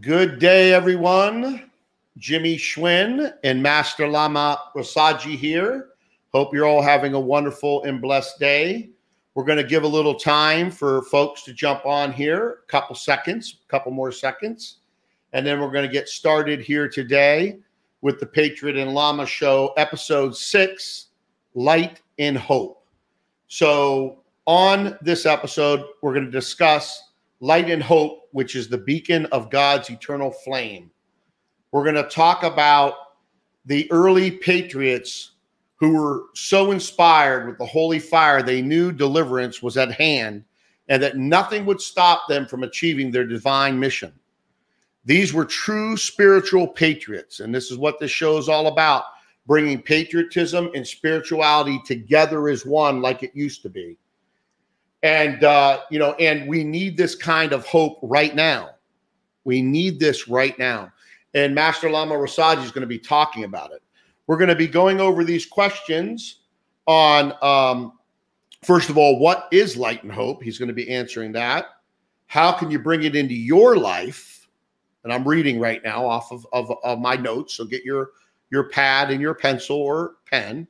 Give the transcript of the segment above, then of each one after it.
Good day, everyone. Jimmie Schwinn and Master Lama Rasaji here. Hope you're all having a wonderful and blessed day. We're going to give a little time for folks to jump on here, a couple seconds, a couple more seconds. And then we're going to get started here today with the Patriot and Lama Show, episode six Light and Hope. So, on this episode, we're going to discuss light and hope, which is the beacon of God's eternal flame. We're going to talk about the early patriots who were so inspired with the holy fire, they knew deliverance was at hand and that nothing would stop them from achieving their divine mission. These were true spiritual patriots. And this is what this show is all about bringing patriotism and spirituality together as one, like it used to be and uh, you know, and we need this kind of hope right now. We need this right now. And Master Lama Rasaji is going to be talking about it. We're going to be going over these questions on, um, first of all, what is light and hope? He's going to be answering that. How can you bring it into your life? And I'm reading right now off of, of, of my notes. So get your your pad and your pencil or pen.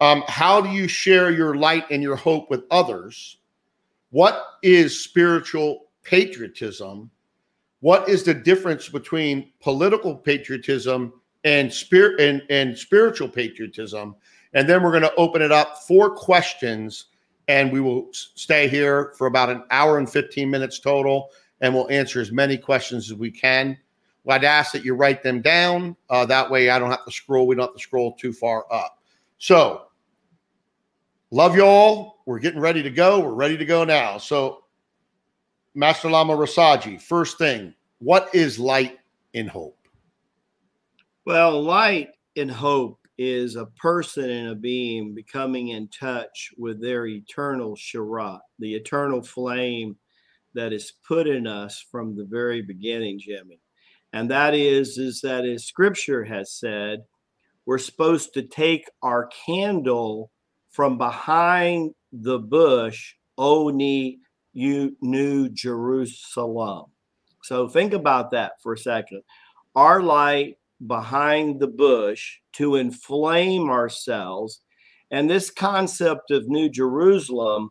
Um, how do you share your light and your hope with others? What is spiritual patriotism? What is the difference between political patriotism and spirit and, and spiritual patriotism? And then we're going to open it up for questions and we will stay here for about an hour and 15 minutes total and we'll answer as many questions as we can. Well, I'd ask that you write them down. Uh, that way I don't have to scroll. We don't have to scroll too far up. So Love you all. We're getting ready to go. We're ready to go now. So, Master Lama Rasaji, first thing, what is light in hope? Well, light in hope is a person and a being becoming in touch with their eternal sharat, the eternal flame that is put in us from the very beginning, Jimmie. And that is, is that as scripture has said, we're supposed to take our candle from behind the bush, Oni you New Jerusalem. So think about that for a second. Our light behind the bush to inflame ourselves. And this concept of New Jerusalem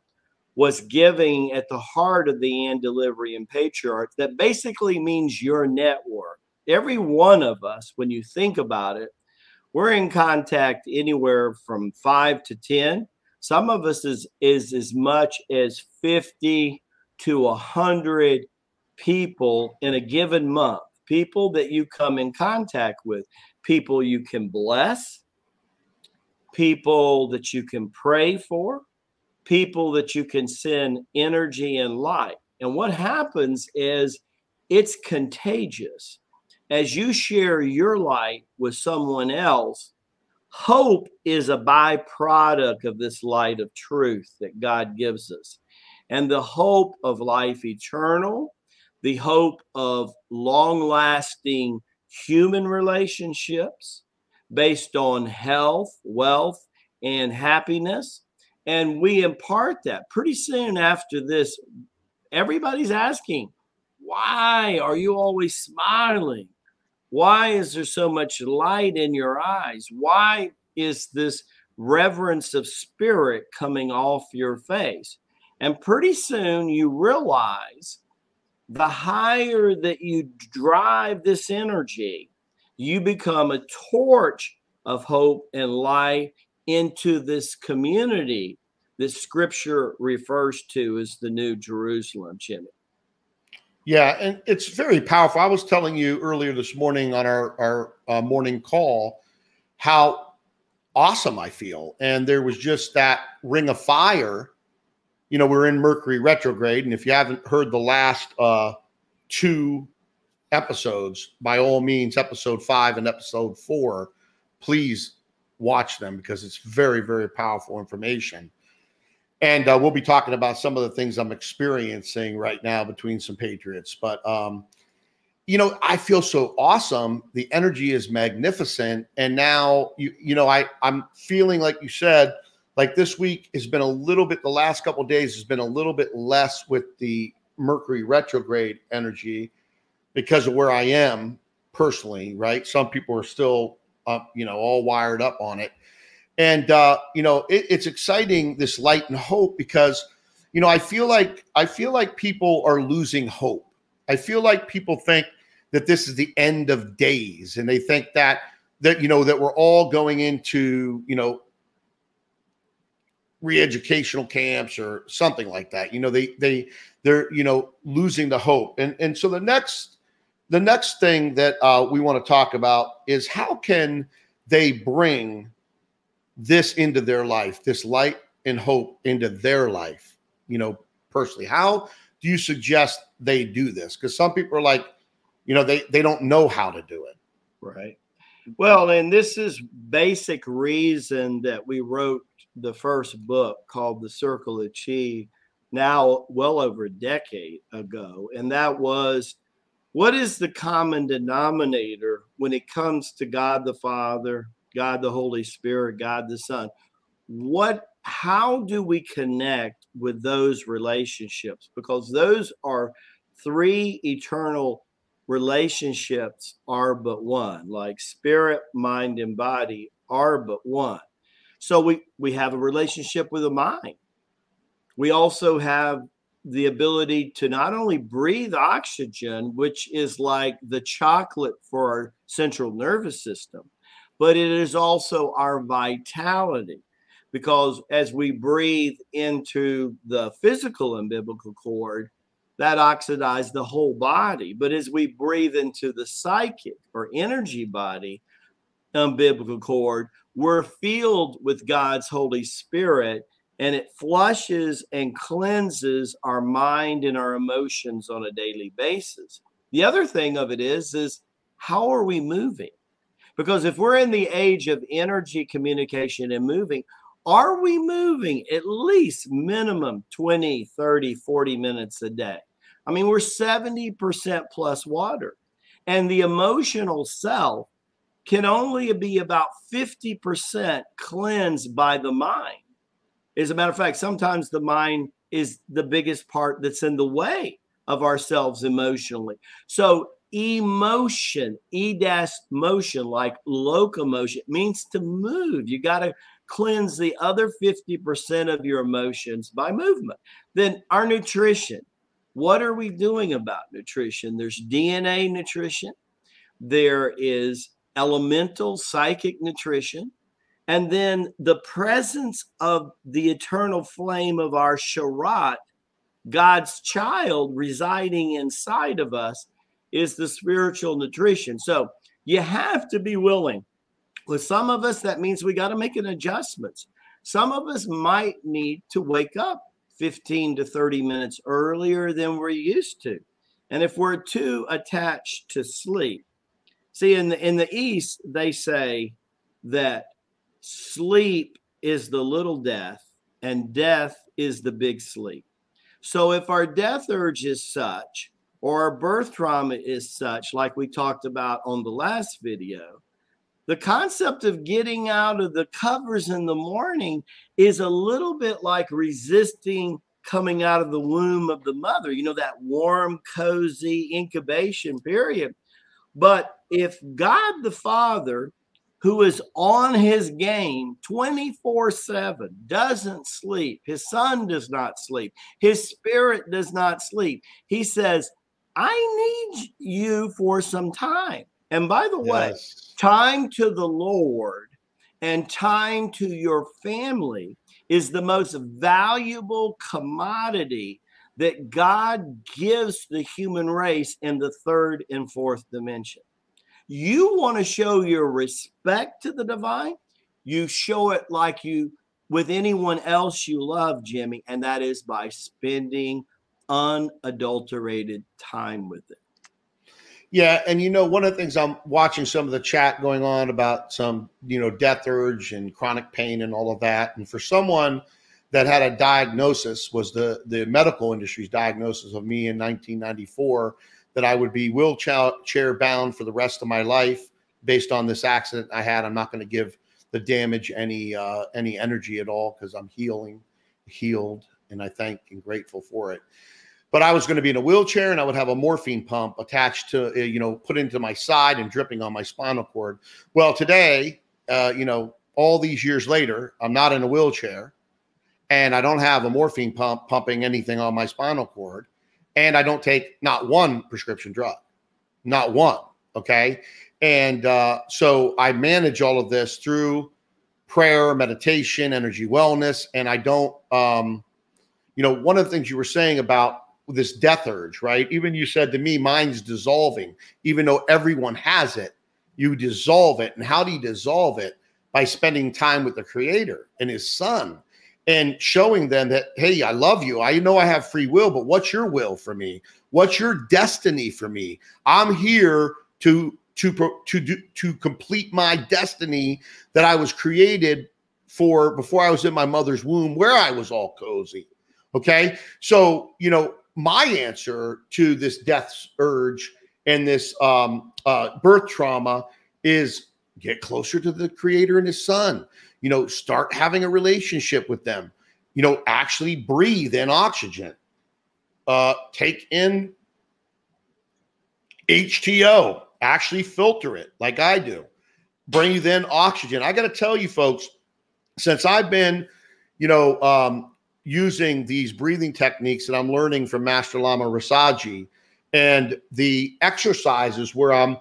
was giving at the heart of the Antediluvian patriarch that basically means your network. Every one of us, when you think about it, we're in contact anywhere from five to 10. Some of us is, is as much as 50 to 100 people in a given month, people that you come in contact with, people you can bless, people that you can pray for, people that you can send energy and light. And what happens is it's contagious as you share your light with someone else, hope is a byproduct of this light of truth that God gives us. And the hope of life eternal, the hope of long lasting human relationships based on health, wealth, and happiness. And we impart that pretty soon after this. Everybody's asking, why are you always smiling? Why is there so much light in your eyes? Why is this reverence of spirit coming off your face? And pretty soon you realize the higher that you drive this energy, you become a torch of hope and light into this community that scripture refers to as the New Jerusalem, Jimmie. Yeah, and it's very powerful. I was telling you earlier this morning on our our uh, morning call how awesome I feel, and there was just that ring of fire. You know, we're in Mercury retrograde, and if you haven't heard the last uh, two episodes, by all means, episode five and episode four, please watch them because it's very, very powerful information. And uh, we'll be talking about some of the things I'm experiencing right now between some Patriots. But, um, you know, I feel so awesome. The energy is magnificent. And now, you, you know, I, I'm feeling like you said, like this week has been a little bit, the last couple days has been a little bit less with the Mercury retrograde energy. because of where I am personally, right? Some people are still, uh, you know, all wired up on it. And, uh, you know, it, it's exciting, this light and hope, because, you know, I feel like, I feel like people are losing hope. I feel like people think that this is the end of days and they think that, that, you know, that we're all going into, you know, re-educational camps or something like that. You know, they, they, they're, you know, losing the hope. And, and so the next, the next thing that uh, we want to talk about is how can they bring this into their life, this light and hope into their life, you know, personally? How do you suggest they do this? Because some people are like, you know, they, they don't know how to do it. Right. Well, and this is basic reason that we wrote the first book called The Circle of Chi now well over a decade ago. And that was what is the common denominator when it comes to God the Father, God the Holy Spirit, God the Son? What how do we connect with those relationships? Because those are three eternal relationships are but one, like spirit, mind, and body are but one. So we we have a relationship with the mind. We also have the ability to not only breathe oxygen, which is like the chocolate for our central nervous system, but it is also our vitality. Because as we breathe into the physical umbilical cord, that oxidizes the whole body. But as we breathe into the psychic or energy body umbilical cord, we're filled with God's Holy Spirit and it flushes and cleanses our mind and our emotions on a daily basis. The other thing of it is is how are we moving? Because if we're in the age of energy communication and moving, are we moving at least minimum 20, 30, 40 minutes a day? I mean, we're 70% plus water. And the emotional self can only be about 50% cleansed by the mind. As a matter of fact, sometimes the mind is the biggest part that's in the way of ourselves emotionally. So, emotion, e dash motion, like locomotion, means to move. You got to cleanse the other 50% of your emotions by movement. Then, our nutrition. What are we doing about nutrition? There's DNA nutrition, there is elemental psychic nutrition, and then the presence of the eternal flame of our Sharat, God's child residing inside of us, is the spiritual nutrition. So you have to be willing. With some of us, that means we got to make an adjustments. Some of us might need to wake up 15 to 30 minutes earlier than we're used to. And if we're too attached to sleep, see in the in the East, they say that sleep is the little death and death is the big sleep. So if our death urge is such, or birth trauma is such, like we talked about on the last video, the concept of getting out of the covers in the morning is a little bit like resisting coming out of the womb of the mother, you know, that warm, cozy incubation period. But if God the Father who is on his game 24 7, doesn't sleep. His son does not sleep. His spirit does not sleep. He says, I need you for some time. And by the yes. way, time to the Lord and time to your family is the most valuable commodity that God gives the human race in the third and fourth dimension. You want to show your respect to the divine, you show it like you with anyone else you love, Jimmie, and that is by spending unadulterated time with it. Yeah, and you know, one of the things I'm watching some of the chat going on about some, you know, death urge and chronic pain and all of that. And for someone that had a diagnosis was the the medical industry's diagnosis of me in 1994 that I would be wheelchair bound for the rest of my life based on this accident I had. I'm not going to give the damage any uh, any energy at all because I'm healing, healed, and I thank and grateful for it. But I was going to be in a wheelchair and I would have a morphine pump attached to, uh, you know, put into my side and dripping on my spinal cord. Well, today, uh, you know, all these years later, I'm not in a wheelchair and I don't have a morphine pump pumping anything on my spinal cord. And I don't take not one prescription drug, not one. Okay. And uh, so I manage all of this through prayer, meditation, energy wellness. And I don't, um, you know, one of the things you were saying about this death urge, right? Even you said to me, mine's dissolving, even though everyone has it, you dissolve it. And how do you dissolve it? By spending time with the creator and his son and showing them that, hey, I love you. I know I have free will, but what's your will for me? What's your destiny for me? I'm here to to to do, to complete my destiny that I was created for before I was in my mother's womb, where I was all cozy. Okay, so you know my answer to this death urge and this um, uh, birth trauma is get closer to the creator and his son. You know start having a relationship with them. You know actually breathe in oxygen. Uh, take in H2O actually filter it like i do. Breathe in oxygen. I got to tell you folks since i've been you know um, using these breathing techniques that I'm learning from Master Lama Rasaji and the exercises where I'm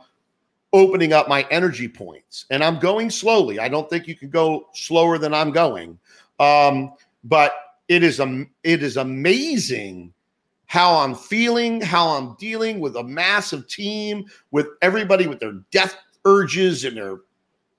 opening up my energy points and I'm going slowly. I don't think you can go slower than I'm going. Um, but it is a it is amazing how I'm feeling, how I'm dealing with a massive team, with everybody with their death urges and their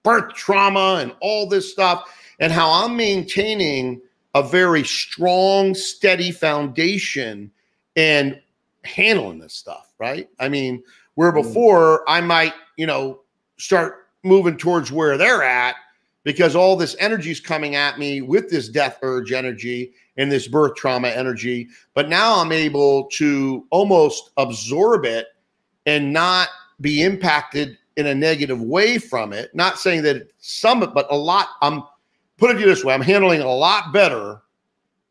birth trauma and all this stuff, and how I'm maintaining a very strong, steady foundation and handling this stuff, right? I mean, where mm. before I might, you know, start moving towards where they're at because all this energy is coming at me with this death urge energy and this birth trauma energy. But now I'm able to almost absorb it and not be impacted in a negative way from it. Not saying that some, but a lot. I'm put it this way, I'm handling a lot better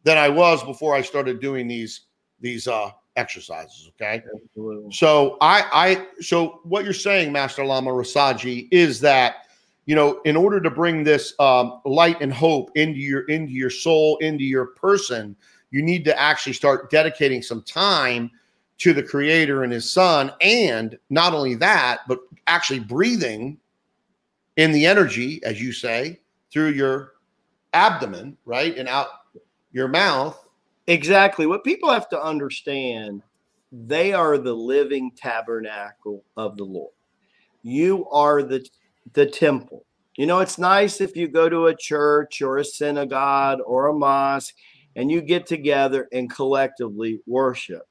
than I was before I started doing these these uh exercises. Okay. Absolutely. So I I so what you're saying, Master Lama Rasaji, is that you know, in order to bring this um, light and hope into your into your soul, into your person, you need to actually start dedicating some time to the creator and his son and not only that but actually breathing in the energy as you say through your abdomen, right? And out your mouth. Exactly. What people have to understand, they are the living tabernacle of the Lord. You are the the temple. You know, it's nice if you go to a church or a synagogue or a mosque and you get together and collectively worship.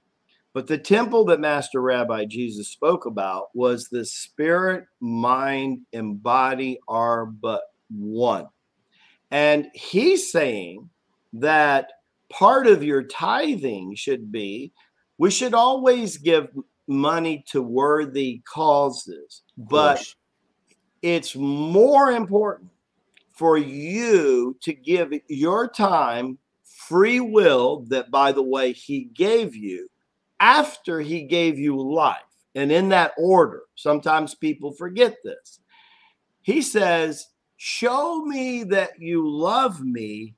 But the temple that Master Rabbi Jesus spoke about was the spirit, mind, and body are but one. And he's saying that part of your tithing should be we should always give money to worthy causes, but it's more important for you to give your time free will that by the way he gave you after he gave you life. And in that order sometimes people forget this. He says show me that you love me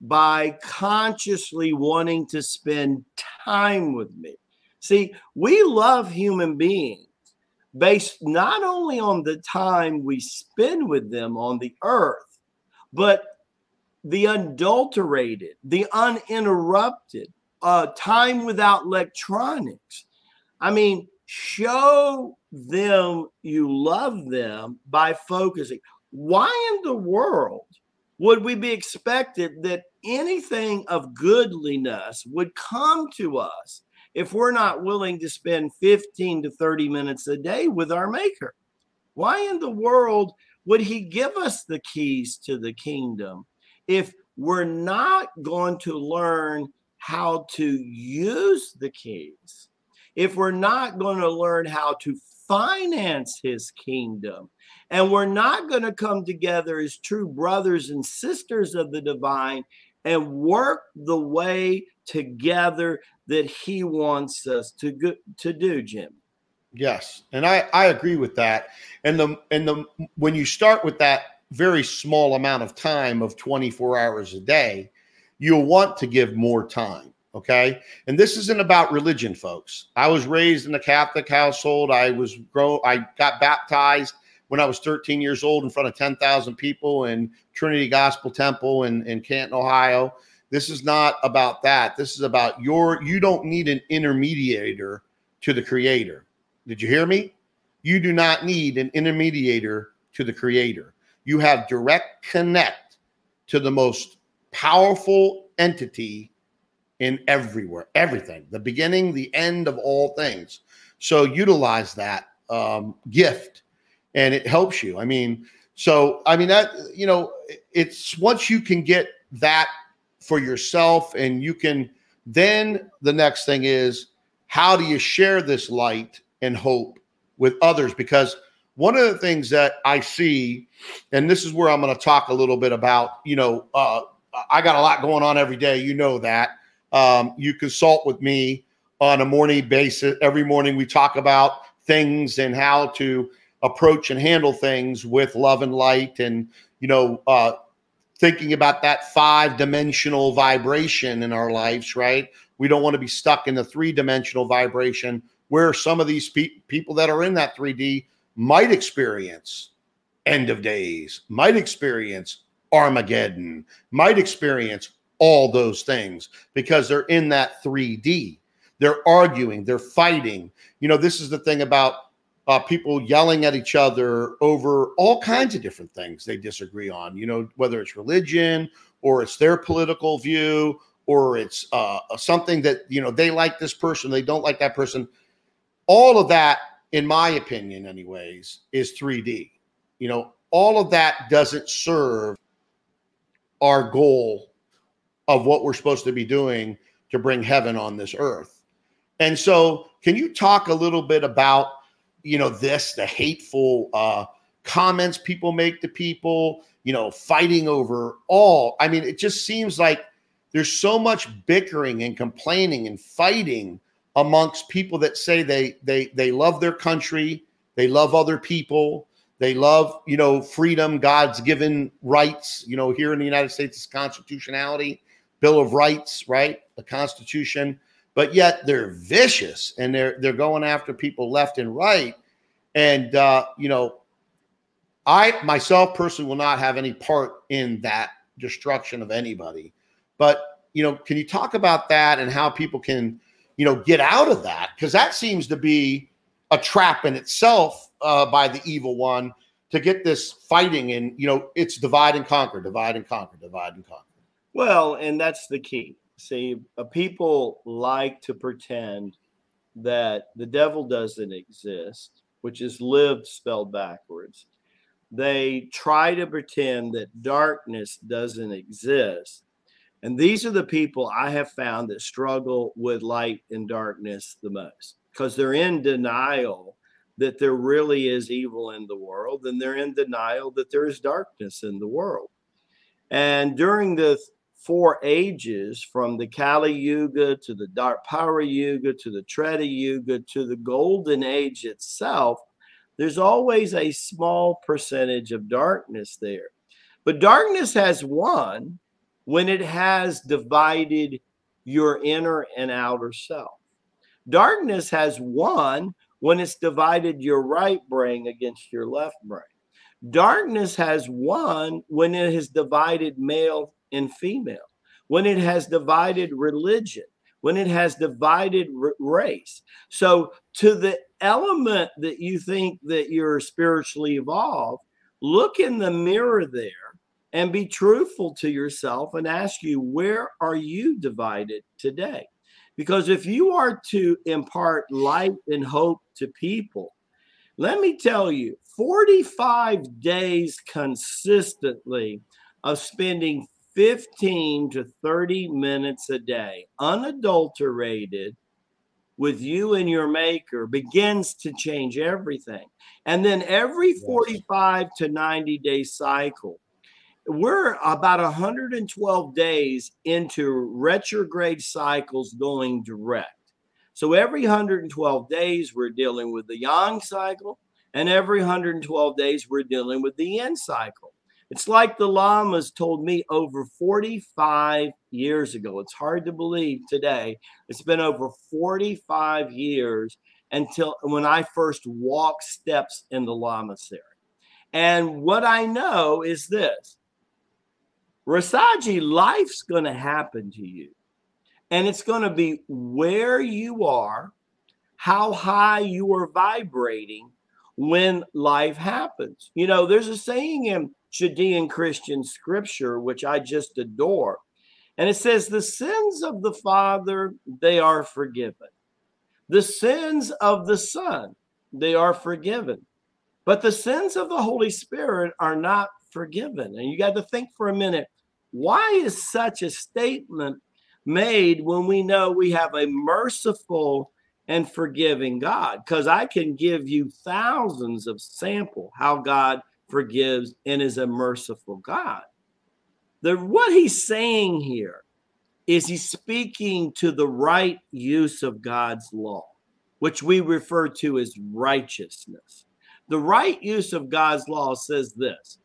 by consciously wanting to spend time with me. See, we love human beings based not only on the time we spend with them on the earth, but the unadulterated, the uninterrupted uh, time without electronics. I mean, show them you love them by focusing why in the world would we be expected that anything of goodliness would come to us if we're not willing to spend 15 to 30 minutes a day with our maker? Why in the world would he give us the keys to the kingdom if we're not going to learn how to use the keys? If we're not going to learn how to finance his kingdom, and we're not going to come together as true brothers and sisters of the divine and work the way together that he wants us to go, to do, Jim. Yes, and I I agree with that. And the and the when you start with that very small amount of time of 24 hours a day, you'll want to give more time. Okay. And this isn't about religion, folks. I was raised in a Catholic household. I was grow I got baptized when I was 13 years old in front of 10,000 people in Trinity Gospel Temple in, in Canton, Ohio. This is not about that. This is about your, you don't need an intermediator to the creator. Did you hear me? You do not need an intermediator to the creator. You have direct connect to the most powerful entity in everywhere, everything, the beginning, the end of all things. So utilize that um, gift and it helps you. I mean, so I mean that you know, it's once you can get that for yourself and you can then the next thing is how do you share this light and hope with others because one of the things that I see, and this is where I'm going to talk a little bit about, you know, uh, I got a lot going on every day. You know that. Um, you consult with me on a morning basis. Every morning we talk about things and how to approach and handle things with love and light and, you know, uh, thinking about that five dimensional vibration in our lives, right? We don't want to be stuck in the three dimensional vibration where some of these pe- people that are in that 3D might experience end of days, might experience Armageddon, might experience all those things because they're in that 3D. They're arguing, they're fighting. You know, this is the thing about uh, people yelling at each other over all kinds of different things they disagree on, you know, whether it's religion or it's their political view or it's uh, something that, you know, they like this person, they don't like that person. All of that, in my opinion, anyways, is 3D. You know, all of that doesn't serve our goal of what we're supposed to be doing to bring heaven on this earth. And so, can you talk a little bit about, you know, this, the hateful uh, comments people make to people, you know, fighting over all? I mean, it just seems like there's so much bickering and complaining and fighting amongst people that say they they they love their country, they love other people, they love, you know, freedom, God's given rights. You know, here in the United States, it's constitutionality, Bill of Rights, right? The Constitution. But yet they're vicious and they're they're going after people left and right. And uh, you know, I myself personally will not have any part in that destruction of anybody. But you know, can you talk about that and how people can, you know, get out of that? Because that seems to be a trap in itself uh, by the evil one to get this fighting and you know it's divide and conquer divide and conquer divide and conquer well and that's the key see people like to pretend that the devil doesn't exist which is lived spelled backwards they try to pretend that darkness doesn't exist and these are the people i have found that struggle with light and darkness the most because they're in denial that there really is evil in the world and they're in denial that there is darkness in the world. And during the four ages, from the Kali Yuga to the Dwapara Yuga to the Treta Yuga to the Golden Age itself, there's always a small percentage of darkness there. But darkness has won when it has divided your inner and outer self. Darkness has won when it's divided your right brain against your left brain. Darkness has won when it has divided male and female, when it has divided religion, when it has divided race. So, to the element that you think that you're spiritually evolved, look in the mirror there and be truthful to yourself and ask you, where are you divided today? Because if you are to impart light and hope to people, let me tell you 45 days consistently of spending 15 to 30 minutes a day, unadulterated, with you and your maker begins to change everything. And then every 45 to 90 day cycle, we're about 112 days into retrograde cycles going direct. So every 112 days, we're dealing with the yang cycle, and every 112 days, we're dealing with the yin cycle. It's like the lamas told me over 45 years ago. It's hard to believe today. It's been over 45 years until when I first walked steps in the lamasery. And what I know is this Rasaji, life's going to happen to you. And it's going to be where you are, how high you are vibrating when life happens. You know, there's a saying in Judean Christian scripture, which I just adore. And it says, The sins of the Father, they are forgiven. The sins of the Son, they are forgiven. But the sins of the Holy Spirit are not forgiven. And you got to think for a minute why is such a statement made when we know we have a merciful and forgiving God? Because I can give you thousands of sample how God forgives and is a merciful God. The what he's saying here is he's speaking to the right use of God's law, which we refer to as righteousness. The right use of God's law says this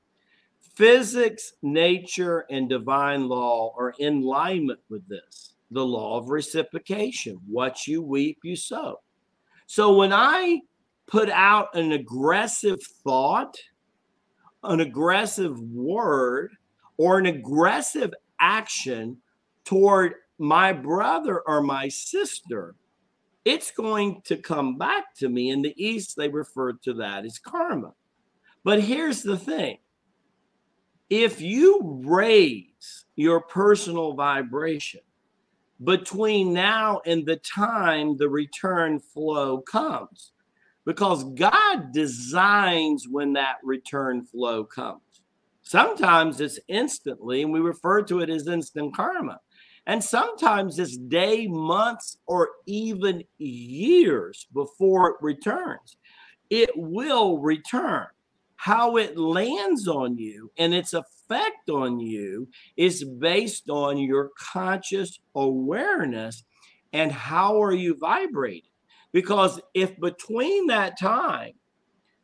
physics, nature, and divine law are in alignment with this the law of reciprocation. What you weep, you sow. So when I put out an aggressive thought, an aggressive word or an aggressive action toward my brother or my sister, it's going to come back to me. In the East, they refer to that as karma. But here's the thing if you raise your personal vibration between now and the time the return flow comes, because God designs when that return flow comes. Sometimes it's instantly, and we refer to it as instant karma. And sometimes it's day, months, or even years before it returns. It will return. How it lands on you and its effect on you is based on your conscious awareness and how are you vibrating. Because if between that time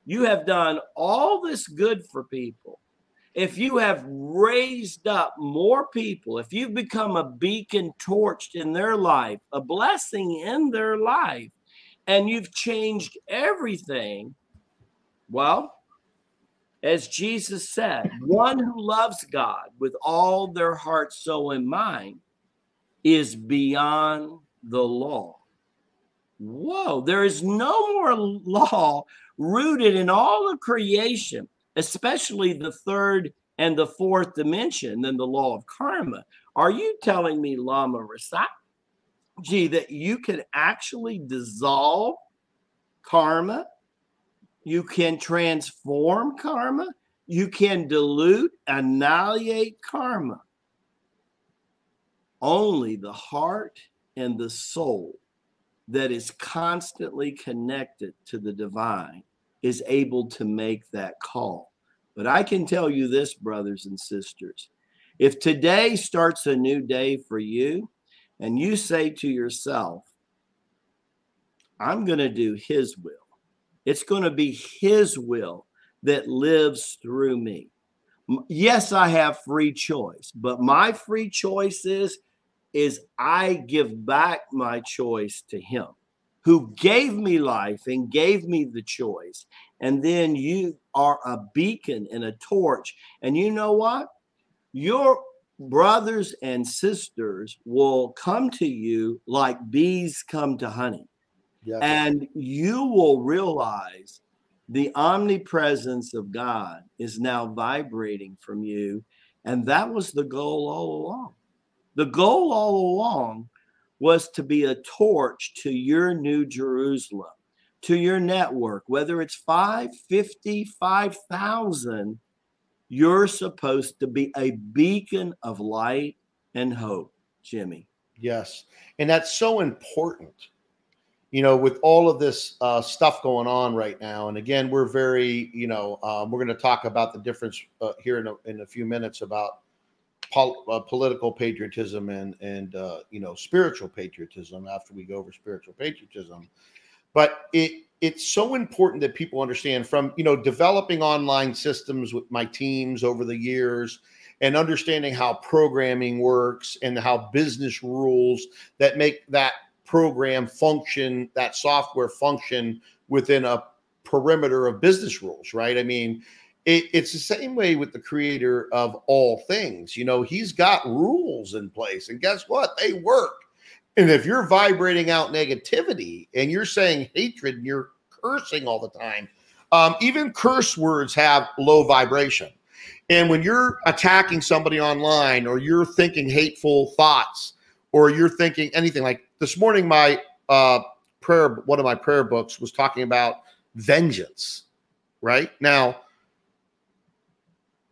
you have done all this good for people, if you have raised up more people, if you've become a beacon torched in their life, a blessing in their life, and you've changed everything, well, as Jesus said, one who loves God with all their heart, soul, and mind is beyond the law. Whoa, there is no more law rooted in all of creation, especially the third and the fourth dimension than the law of karma. Are you telling me, Lama Rasaji, that you can actually dissolve karma? You can transform karma? You can dilute, annihilate karma. Only the heart and the soul that is constantly connected to the divine is able to make that call. But I can tell you this, brothers and sisters if today starts a new day for you, and you say to yourself, I'm going to do His will, it's going to be His will that lives through me. Yes, I have free choice, but my free choice is is I give back my choice to him who gave me life and gave me the choice. And then you are a beacon and a torch. And you know what? Your brothers and sisters will come to you like bees come to honey. Yes. And you will realize the omnipresence of God is now vibrating from you. And that was the goal all along. The goal all along was to be a torch to your new Jerusalem, to your network, whether it's 5, 50, 5,000, you're supposed to be a beacon of light and hope, Jimmie. Yes. And that's so important you know, with all of this uh, stuff going on right now, and again, we're very, you know, um, we're going to talk about the difference uh, here in a, in a few minutes about pol- uh, political patriotism and and uh, you know spiritual patriotism after we go over spiritual patriotism. But it it's so important that people understand from you know developing online systems with my teams over the years and understanding how programming works and how business rules that make that program function, that software function within a perimeter of business rules, right? I mean, it, it's the same way with the creator of all things. You know, he's got rules in place, and guess what? They work. And if you're vibrating out negativity and you're saying hatred and you're cursing all the time, um, even curse words have low vibration. And when you're attacking somebody online or you're thinking hateful thoughts or you're thinking anything like this morning, my uh, prayer, one of my prayer books was talking about vengeance, right? Now,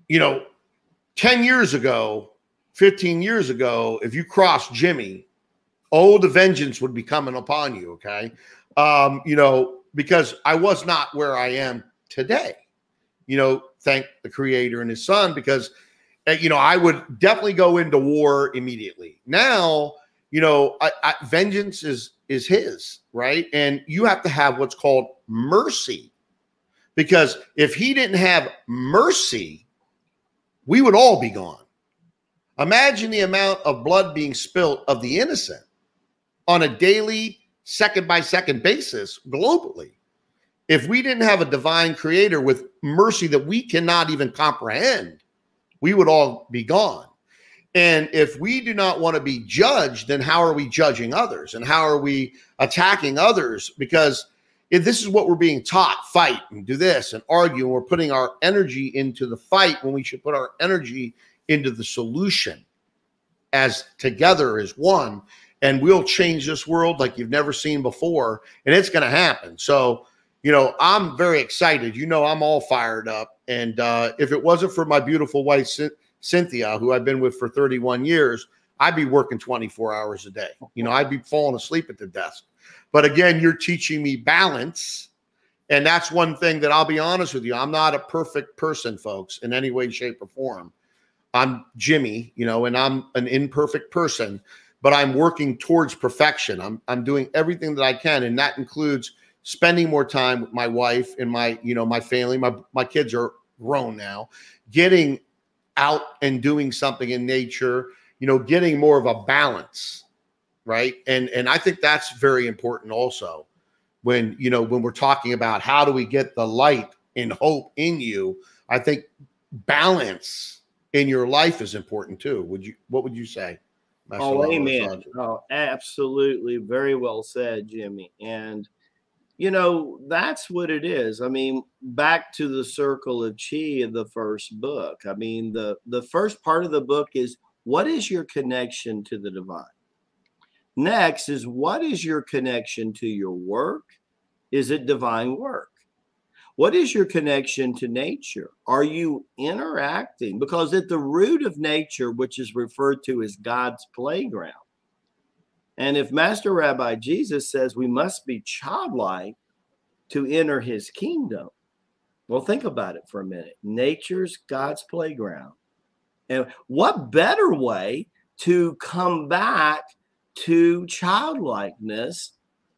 you know, 10 years ago, 15 years ago, if you crossed Jimmie, oh, the vengeance would be coming upon you, okay? Um, you know, because I was not where I am today. You know, thank the creator and his son, because uh, you know, I would definitely go into war immediately. Now, you know, I, I, vengeance is is his, right? And you have to have what's called mercy, because if he didn't have mercy, we would all be gone. Imagine the amount of blood being spilt of the innocent on a daily, second by second basis globally. If we didn't have a divine creator with mercy that we cannot even comprehend, we would all be gone. And if we do not want to be judged, then how are we judging others? And how are we attacking others? Because if this is what we're being taught fight and do this and argue, and we're putting our energy into the fight when we should put our energy into the solution as together as one. And we'll change this world like you've never seen before. And it's going to happen. So, you know, I'm very excited. You know, I'm all fired up. And uh, if it wasn't for my beautiful wife, Cynthia, who I've been with for 31 years, I'd be working 24 hours a day. You know, I'd be falling asleep at the desk. But again, you're teaching me balance. And that's one thing that I'll be honest with you. I'm not a perfect person, folks, in any way, shape, or form. I'm Jimmie, you know, and I'm an imperfect person, but I'm working towards perfection. I'm I'm doing everything that I can, and that includes spending more time with my wife and my, you know, my family. My my kids are grown now, getting out and doing something in nature, you know, getting more of a balance, right? And and I think that's very important also when, you know, when we're talking about how do we get the light and hope in you, I think balance in your life is important too. Would you what would you say? Oh, amen. Oh, absolutely. Very well said, Jimmie. And you know that's what it is i mean back to the circle of chi in the first book i mean the the first part of the book is what is your connection to the divine next is what is your connection to your work is it divine work what is your connection to nature are you interacting because at the root of nature which is referred to as god's playground and if Master Rabbi Jesus says we must be childlike to enter his kingdom, well, think about it for a minute. Nature's God's playground. And what better way to come back to childlikeness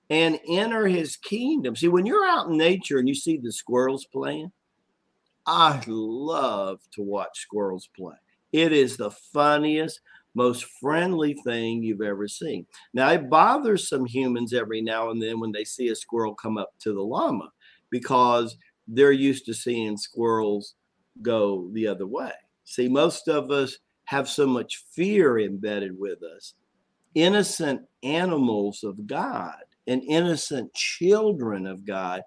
and enter his kingdom? See, when you're out in nature and you see the squirrels playing, I love to watch squirrels play. It is the funniest, most friendly thing you've ever seen. Now, it bothers some humans every now and then when they see a squirrel come up to the lama because they're used to seeing squirrels go the other way. See, most of us have so much fear embedded with us. Innocent animals of God and innocent children of God,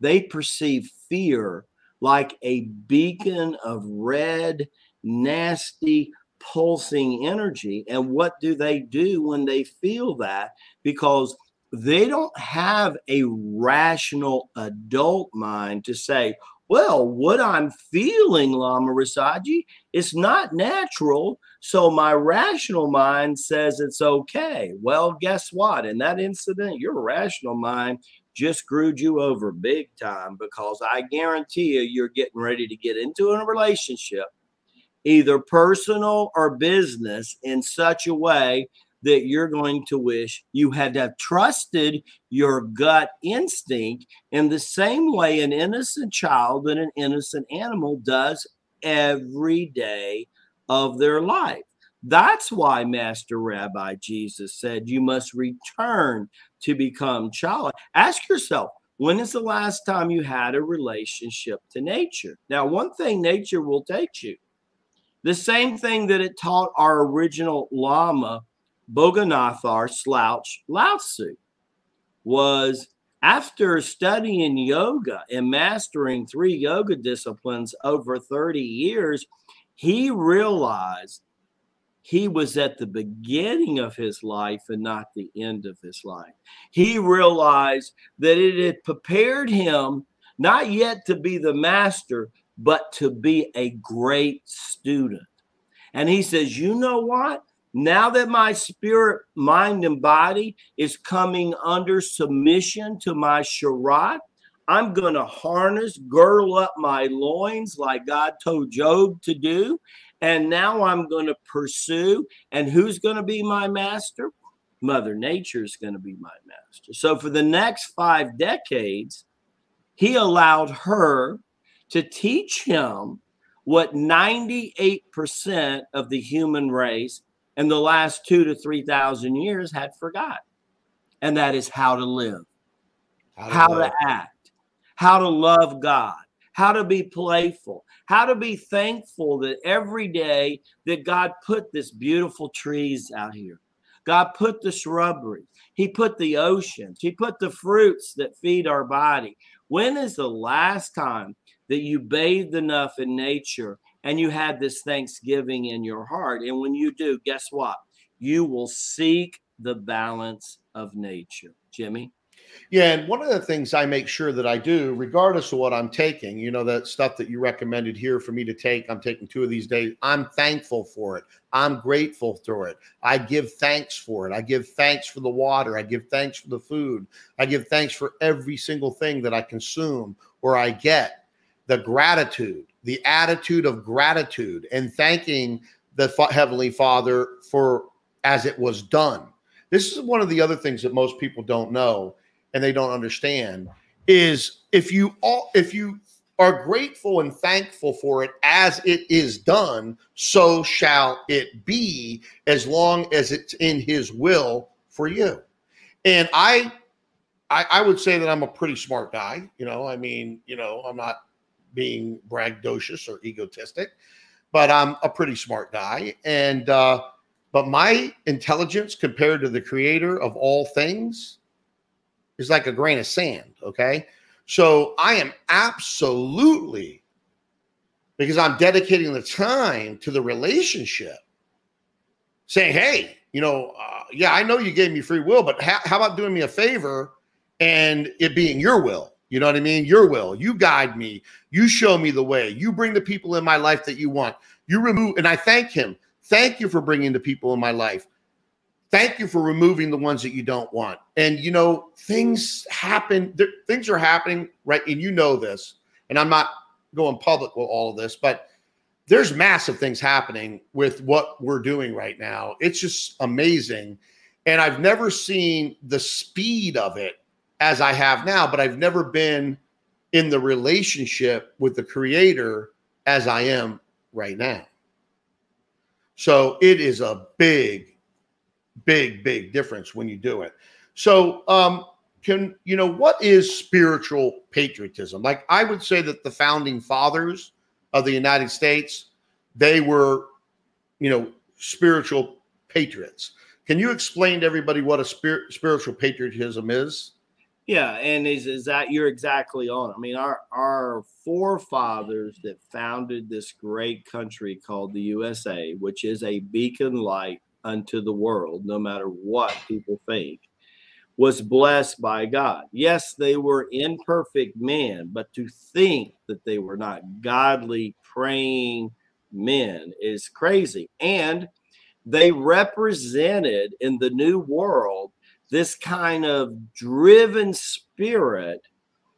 they perceive fear like a beacon of red, nasty pulsing energy. And what do they do when they feel that? Because they don't have a rational adult mind to say, well, what I'm feeling, Lama Rasaji, it's not natural. So my rational mind says it's okay. Well, guess what? In that incident, your rational mind just screwed you over big time because I guarantee you, you're getting ready to get into a relationship, either personal or business, in such a way that you're going to wish you had to have trusted your gut instinct in the same way an innocent child and an innocent animal does every day of their life. That's why Master Rabbi Jesus said you must return to become child. Ask yourself, when is the last time you had a relationship to nature? Now, one thing nature will teach you the same thing that it taught our original Lama, Boganathar Slouch Lao Tzu, was after studying yoga and mastering three yoga disciplines over 30 years, he realized he was at the beginning of his life and not the end of his life. He realized that it had prepared him not yet to be the master, but to be a great student. And he says, You know what? Now that my spirit, mind, and body is coming under submission to my Sharat, I'm going to harness, girdle up my loins like God told Job to do. And now I'm going to pursue. And who's going to be my master? Mother Nature is going to be my master. So for the next five decades, he allowed her to teach him what 98% of the human race in the last two to 3,000 years had forgot. And that is how to live, how to, how to act how to love God, how to be playful, how to be thankful that every day that God put this beautiful trees out here. God put the shrubbery. He put the oceans. He put the fruits that feed our body. When is the last time that you bathed enough in nature and you had this thanksgiving in your heart? And when you do, guess what? You will seek the balance of nature. Jimmy? Yeah, and one of the things I make sure that I do, regardless of what I'm taking, you know, that stuff that you recommended here for me to take, I'm taking two of these days. I'm thankful for it. I'm grateful for it. I give thanks for it. I give thanks for the water. I give thanks for the food. I give thanks for every single thing that I consume or I get. The gratitude, the attitude of gratitude, and thanking the Heavenly Father for as it was done. This is one of the other things that most people don't know and they don't understand is if you all if you are grateful and thankful for it as it is done, so shall it be as long as it's in his will for you. And I I, I would say that I'm a pretty smart guy. You know, I mean, you know, I'm not being braggadocious or egotistic, but I'm a pretty smart guy. And uh, but my intelligence compared to the creator of all things is like a grain of sand. Okay. So I am absolutely, because I'm dedicating the time to the relationship, saying, hey, you know, uh, yeah, I know you gave me free will, but ha- how about doing me a favor and it being your will? You know what I mean? Your will. You guide me. You show me the way. You bring the people in my life that you want. You remove, and I thank him. Thank you for bringing the people in my life. Thank you for removing the ones that you don't want. And you know, things happen, things are happening, right? And you know this, and I'm not going public with all of this, but there's massive things happening with what we're doing right now. It's just amazing. And I've never seen the speed of it as I have now, but I've never been in the relationship with the creator as I am right now. So it is a big big, big difference when you do it. So, um, can you know what is spiritual patriotism? Like I would say that the founding fathers of the United States, they were, you know, spiritual patriots. Can you explain to everybody what a spirit, spiritual patriotism is? Yeah, and is is that you're exactly on. I mean, our our forefathers that founded this great country called the USA, which is a beacon light unto the world, no matter what people think, was blessed by God. Yes, they were imperfect men, but to think that they were not godly, praying, men is crazy. And they represented in the new world this kind of driven spirit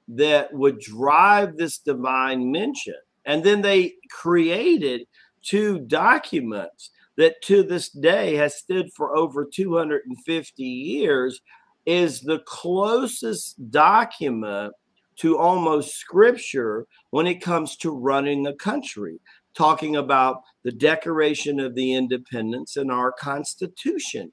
that would drive this divine mention. And then they created two documents that to this day has stood for over 250 years is the closest document to almost scripture when it comes to running a country talking about the declaration of the independence and our constitution.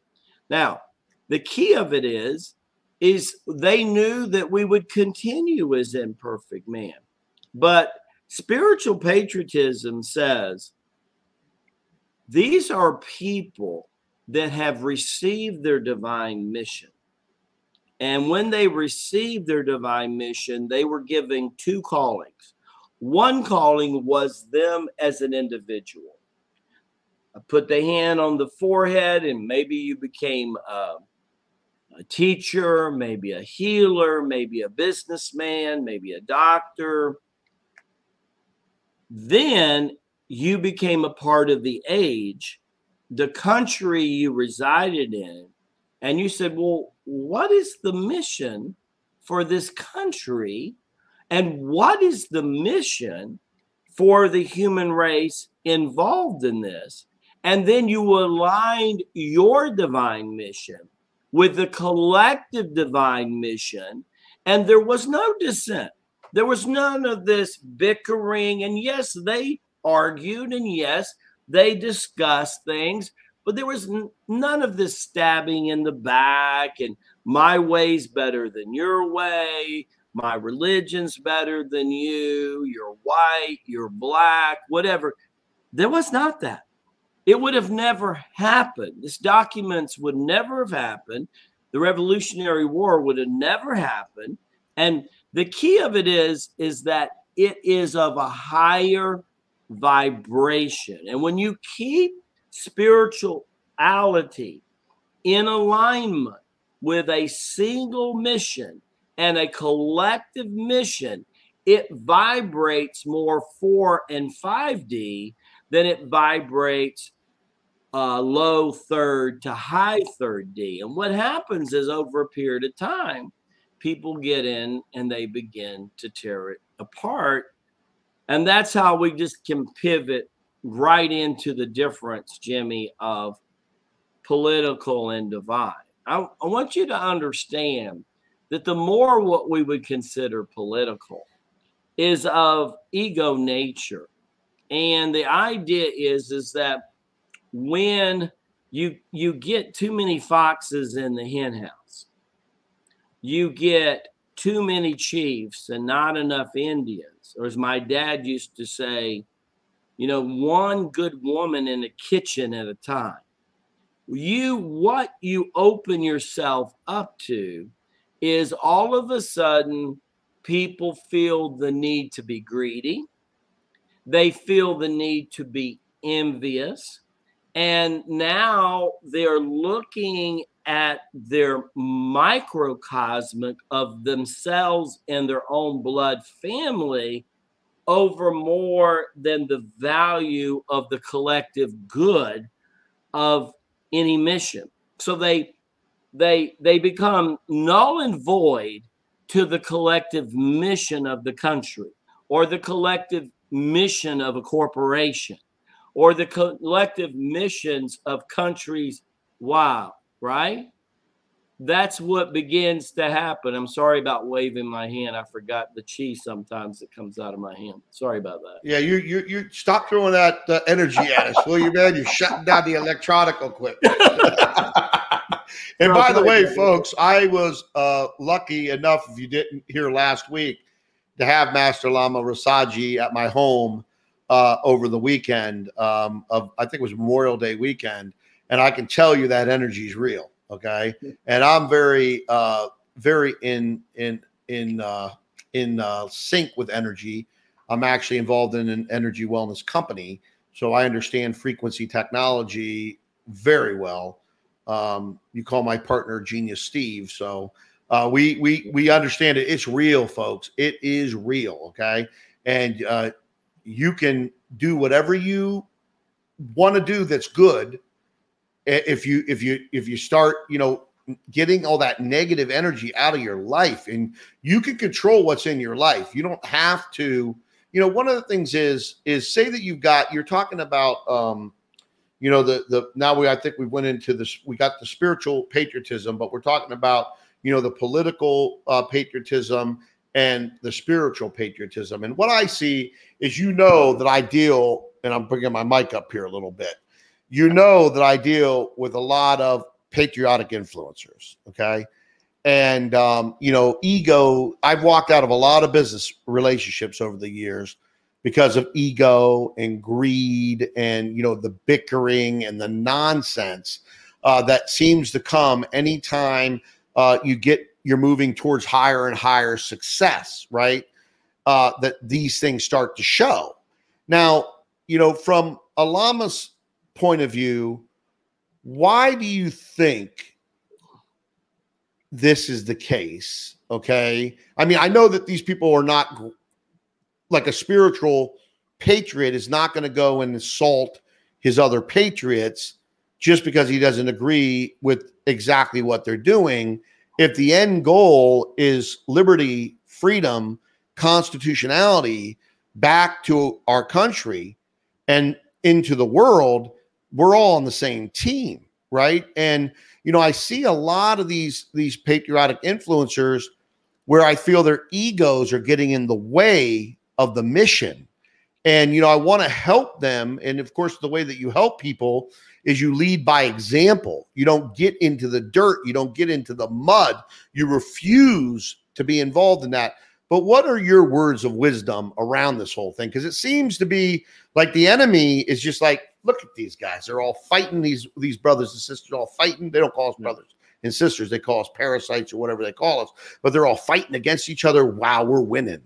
Now the key of it is is they knew that we would continue as imperfect man. But spiritual patriotism says these are people that have received their divine mission. And when they received their divine mission, they were given two callings. One calling was them as an individual. I put the hand on the forehead, and maybe you became a, a teacher, maybe a healer, maybe a businessman, maybe a doctor. Then you became a part of the age, the country you resided in, and you said, Well, what is the mission for this country? And what is the mission for the human race involved in this? And then you aligned your divine mission with the collective divine mission, and there was no dissent. There was none of this bickering. And yes, they argued, and yes, they discussed things, but there was n- none of this stabbing in the back and my way's better than your way, my religion's better than you, you're white, you're black, whatever. There was not that. It would have never happened. This documents would never have happened. The Revolutionary War would have never happened. And the key of it is, is that it is of a higher vibration. And when you keep spirituality in alignment with a single mission and a collective mission, it vibrates more 4 and 5D than it vibrates uh, low third to high third D. And what happens is over a period of time, people get in and they begin to tear it apart and that's how we just can pivot right into the difference, Jimmy, of political and divine. I, I want you to understand that the more what we would consider political is of ego nature. And the idea is is that when you you get too many foxes in the hen house, you get too many chiefs and not enough Indians or as my dad used to say, you know, one good woman in the kitchen at a time. You, what you open yourself up to is all of a sudden people feel the need to be greedy. They feel the need to be envious. And now they're looking at their microcosmic of themselves and their own blood family over more than the value of the collective good of any mission. So they they they become null and void to the collective mission of the country or the collective mission of a corporation or the collective missions of countries wow right? That's what begins to happen. I'm sorry about waving my hand. I forgot the chi sometimes that comes out of my hand. Sorry about that. Yeah, you you you stop throwing that uh, energy at us, will you, man? You're shutting down the electronic equipment. and by the way, folks, I was uh, lucky enough, if you didn't hear last week, to have Master Lama Rasaji at my home uh, over the weekend um, of I think it was Memorial Day weekend and I can tell you that energy is real. Okay, and I'm very, uh, very in in in uh, in uh, sync with energy. I'm actually involved in an energy wellness company, so I understand frequency technology very well. Um, you call my partner Genius Steve, so uh, we we we understand it. It's real, folks. It is real. Okay, and uh, you can do whatever you want to do that's good if you if you if you start you know getting all that negative energy out of your life and you can control what's in your life. You don't have to you know one of the things is is say that you've got you're talking about um you know the the now we i think we went into this we got the spiritual patriotism but we're talking about you know the political uh, patriotism and the spiritual patriotism. And what i see is you know that i deal and i'm bringing my mic up here a little bit you know that i deal with a lot of patriotic influencers okay? And um, you know ego i've walked out of a lot of business relationships over the years because of ego and greed and you know the bickering and the nonsense uh, that seems to come anytime uh, you get you're moving towards higher and higher success right? Uh, that these things start to show. Now you know from alama's point of view why do you think this is the case okay i mean i know that these people are not like a spiritual patriot is not going to go and assault his other patriots just because he doesn't agree with exactly what they're doing. If the end goal is liberty, freedom, constitutionality back to our country and into the world, we're all on the same team, right? And you know, I see a lot of these these patriotic influencers where I feel their egos are getting in the way of the mission. And, you know, I want to help them. And of course, the way that you help people is you lead by example. You don't get into the dirt, you don't get into the mud, you refuse to be involved in that. But what are your words of wisdom around this whole thing? Because it seems to be like the enemy is just like, look at these guys. They're all fighting these these brothers and sisters, all fighting. They don't call us brothers and sisters. They call us parasites or whatever they call us. But they're all fighting against each other. Wow, we're winning.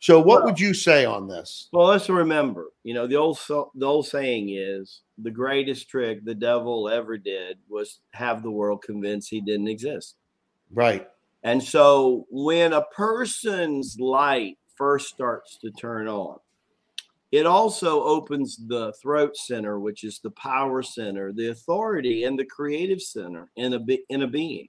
So, what well, would you say on this? Well, let's remember, you know, the old the old saying is the greatest trick the devil ever did was have the world convinced he didn't exist. Right. And so, when a person's light first starts to turn on, it also opens the throat center, which is the power center, the authority, and the creative center in a in a being.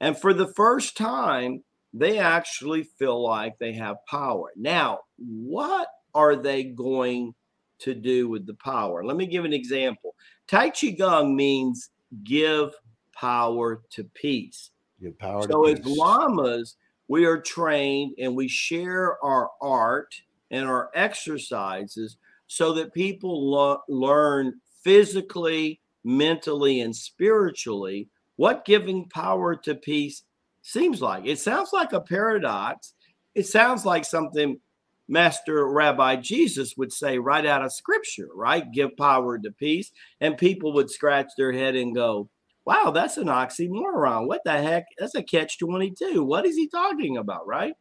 And for the first time, they actually feel like they have power. Now, what are they going to do with the power? Let me give an example. Tai Chi Gong means give power to peace. Give power so as lamas, we are trained and we share our art and our exercises so that people lo- learn physically, mentally, and spiritually what giving power to peace seems like. It sounds like a paradox. It sounds like something Master Rabbi Jesus would say right out of scripture, right? Give power to peace. And people would scratch their head and go, wow, that's an oxymoron. What the heck? That's a catch 22. What is he talking about, right?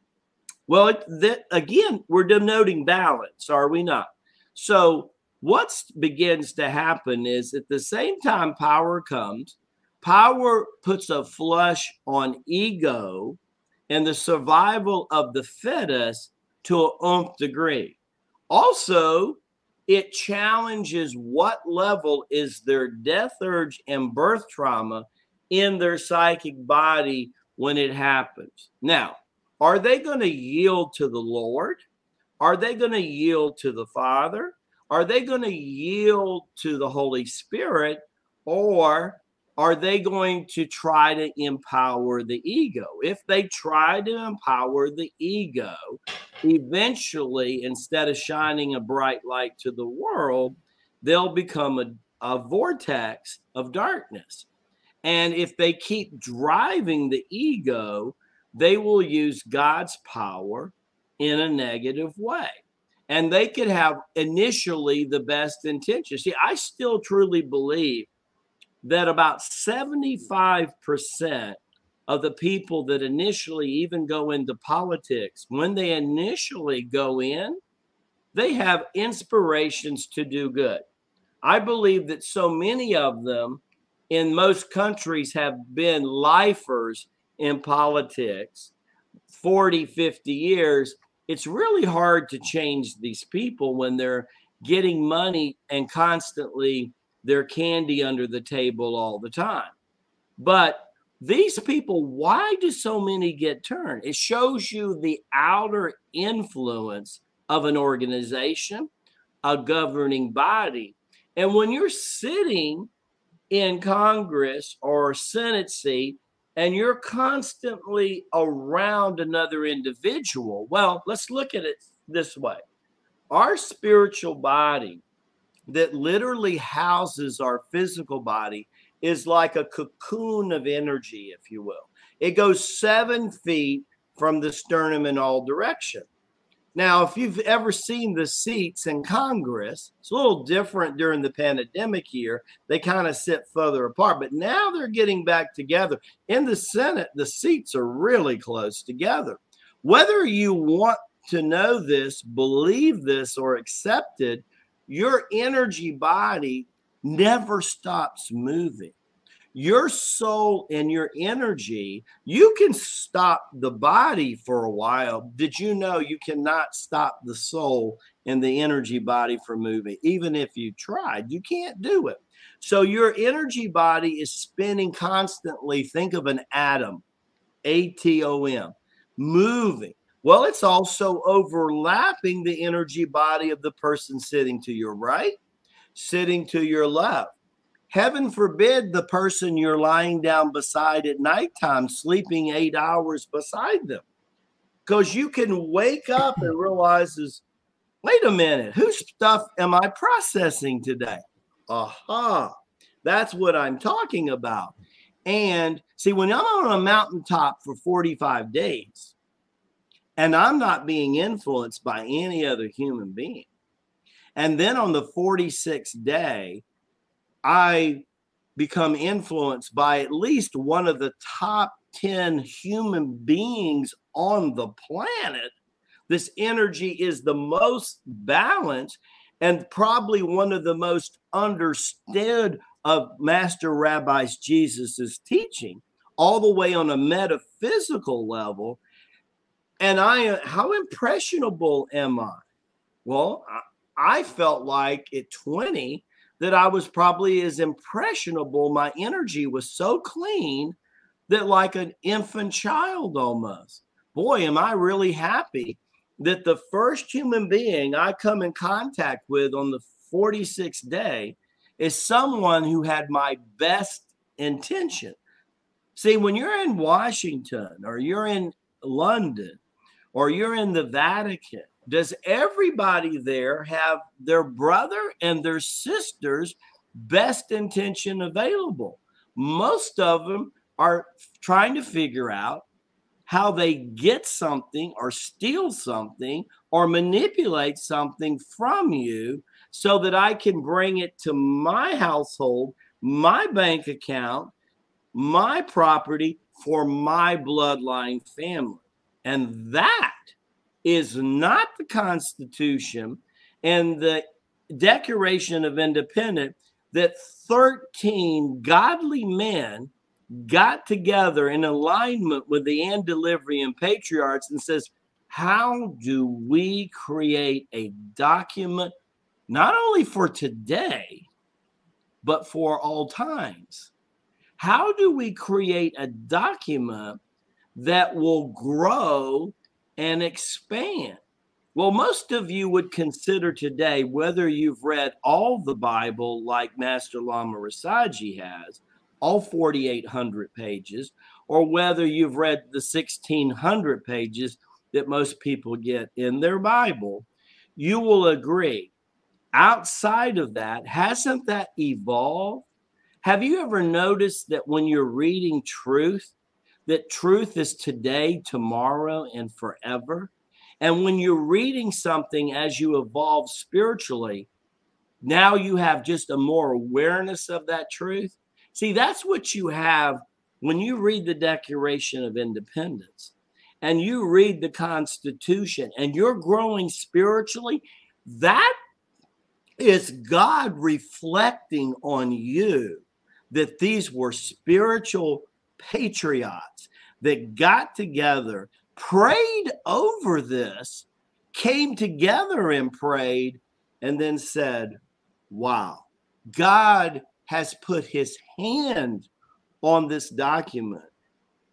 Well, it, that, again, we're denoting balance, are we not? So, what begins to happen is at the same time power comes, Power puts a flush on ego and the survival of the fittest to an nth degree. Also, it challenges what level is their death urge and birth trauma in their psychic body when it happens. Now, are they going to yield to the Lord? Are they going to yield to the Father? Are they going to yield to the Holy Spirit? Or are they going to try to empower the ego? If they try to empower the ego, eventually, instead of shining a bright light to the world, they'll become a, a vortex of darkness. And if they keep driving the ego, they will use God's power in a negative way. And they could have initially the best intentions. See, I still truly believe that about 75% of the people that initially even go into politics, when they initially go in, they have inspirations to do good. I believe that so many of them in most countries have been lifers in politics 40, 50 years. It's really hard to change these people when they're getting money and constantly their candy under the table all the time. But these people, why do so many get turned? It shows you the outer influence of an organization, a governing body. And when you're sitting in Congress or Senate seat and you're constantly around another individual, well, let's look at it this way our spiritual body that literally houses our physical body is like a cocoon of energy, if you will. It goes seven feet from the sternum in all direction. Now, if you've ever seen the seats in Congress, it's a little different during the pandemic year. They kind of sit further apart, but now they're getting back together. In the Senate, the seats are really close together. Whether you want to know this, believe this, or accept it, your energy body never stops moving. Your soul and your energy, you can stop the body for a while. Did you know you cannot stop the soul and the energy body from moving? Even if you tried, you can't do it. So your energy body is spinning constantly. Think of an atom, A T O M, moving. Well, it's also overlapping the energy body of the person sitting to your right sitting to your left. Heaven forbid the person you're lying down beside at nighttime, sleeping eight hours beside them. Because you can wake up and realizes, wait a minute, whose stuff am I processing today? Aha, that's what I'm talking about. And see, when I'm on a mountaintop for 45 days and I'm not being influenced by any other human being, and then on the 46th day, I become influenced by at least one of the top 10 human beings on the planet. This energy is the most balanced and probably one of the most understood of Master Rabbis Jesus's teaching, all the way on a metaphysical level. And I, how impressionable am I? Well, I felt like at 20 that I was probably as impressionable. My energy was so clean that, like an infant child almost. Boy, am I really happy that the first human being I come in contact with on the 46th day is someone who had my best intention. See, when you're in Washington or you're in London or you're in the Vatican does everybody there have their brother and their sister's best intention available? Most of them are trying to figure out how they get something or steal something or manipulate something from you so that I can bring it to my household, my bank account, my property for my bloodline family. And that is not the Constitution and the Declaration of Independence that 13 godly men got together in alignment with the antediluvian patriarchs and says, how do we create a document not only for today, but for all times? How do we create a document that will grow and expand. Well, most of you would consider today, whether you've read all the Bible like Master Lama Rasaji has, all 4,800 pages, or whether you've read the 1,600 pages that most people get in their Bible, you will agree. Outside of that, hasn't that evolved? Have you ever noticed that when you're reading truth, that truth is today, tomorrow, and forever. And when you're reading something as you evolve spiritually, now you have just a more awareness of that truth. See, that's what you have when you read the Declaration of Independence and you read the Constitution and you're growing spiritually. That is God reflecting on you that these were spiritual patriots that got together, prayed over this, came together and prayed, and then said, Wow, God has put his hand on this document,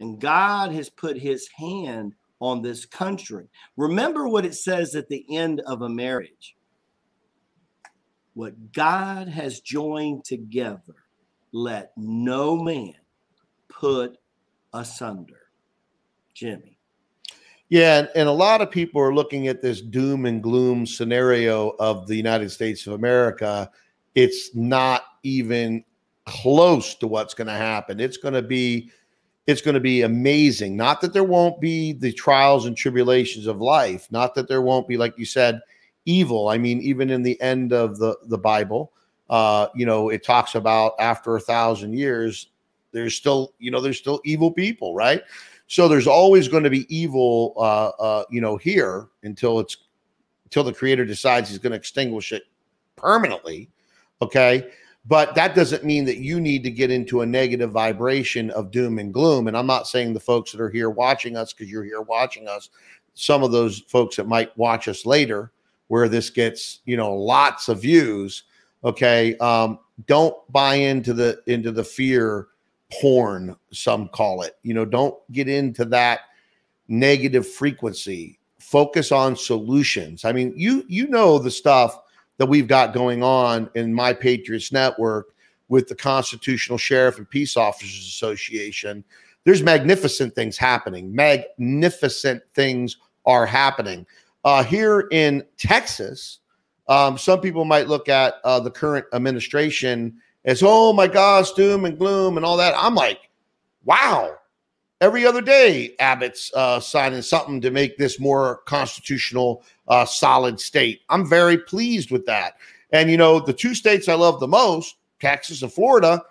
and God has put his hand on this country. Remember what it says at the end of a marriage what God has joined together, let no man put asunder. Jimmy. Yeah, and a lot of people are looking at this doom and gloom scenario of the United States of America. It's not even close to what's going to happen. It's going to be it's going to be amazing. Not that there won't be the trials and tribulations of life, not that there won't be like you said evil. I mean, even in the end of the the Bible, uh, you know, it talks about after a thousand years, there's still, you know, there's still evil people, right? So there's always going to be evil, uh, uh, you know, here until it's until the Creator decides He's going to extinguish it permanently. Okay. But that doesn't mean that you need to get into a negative vibration of doom and gloom. And I'm not saying the folks that are here watching us, because you're here watching us, some of those folks that might watch us later, where this gets you know lots of views okay um, don't buy into the into the fear porn some call it. You know don't get into that negative frequency. Focus on solutions. I mean you you know the stuff that we've got going on in my patriots network with the constitutional sheriff and peace officers association. There's magnificent things happening. Magnificent things are happening. Uh, here in Texas, um, some people might look at uh, the current administration as, oh my gosh, doom and gloom and all that. I'm like, wow. Every other day, Abbott's uh, signing something to make this more constitutional, uh, solid state. I'm very pleased with that. And, you know, the two states I love the most, Texas and Florida,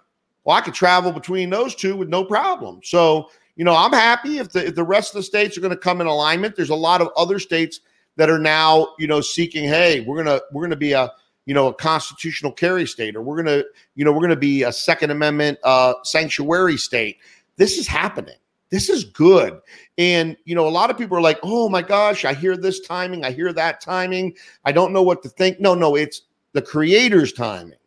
well, I could travel between those two with no problem. So, you know, I'm happy if the, if the rest of the states are going to come in alignment. There's a lot of other states that are now you know seeking hey we're gonna we're gonna be a you know a constitutional carry state or we're gonna you know we're gonna be a second amendment uh sanctuary state. This is happening. This is good. And you know a lot of people are like oh my gosh i hear this timing i hear that timing. I don't know what to think. No no it's the creator's timing.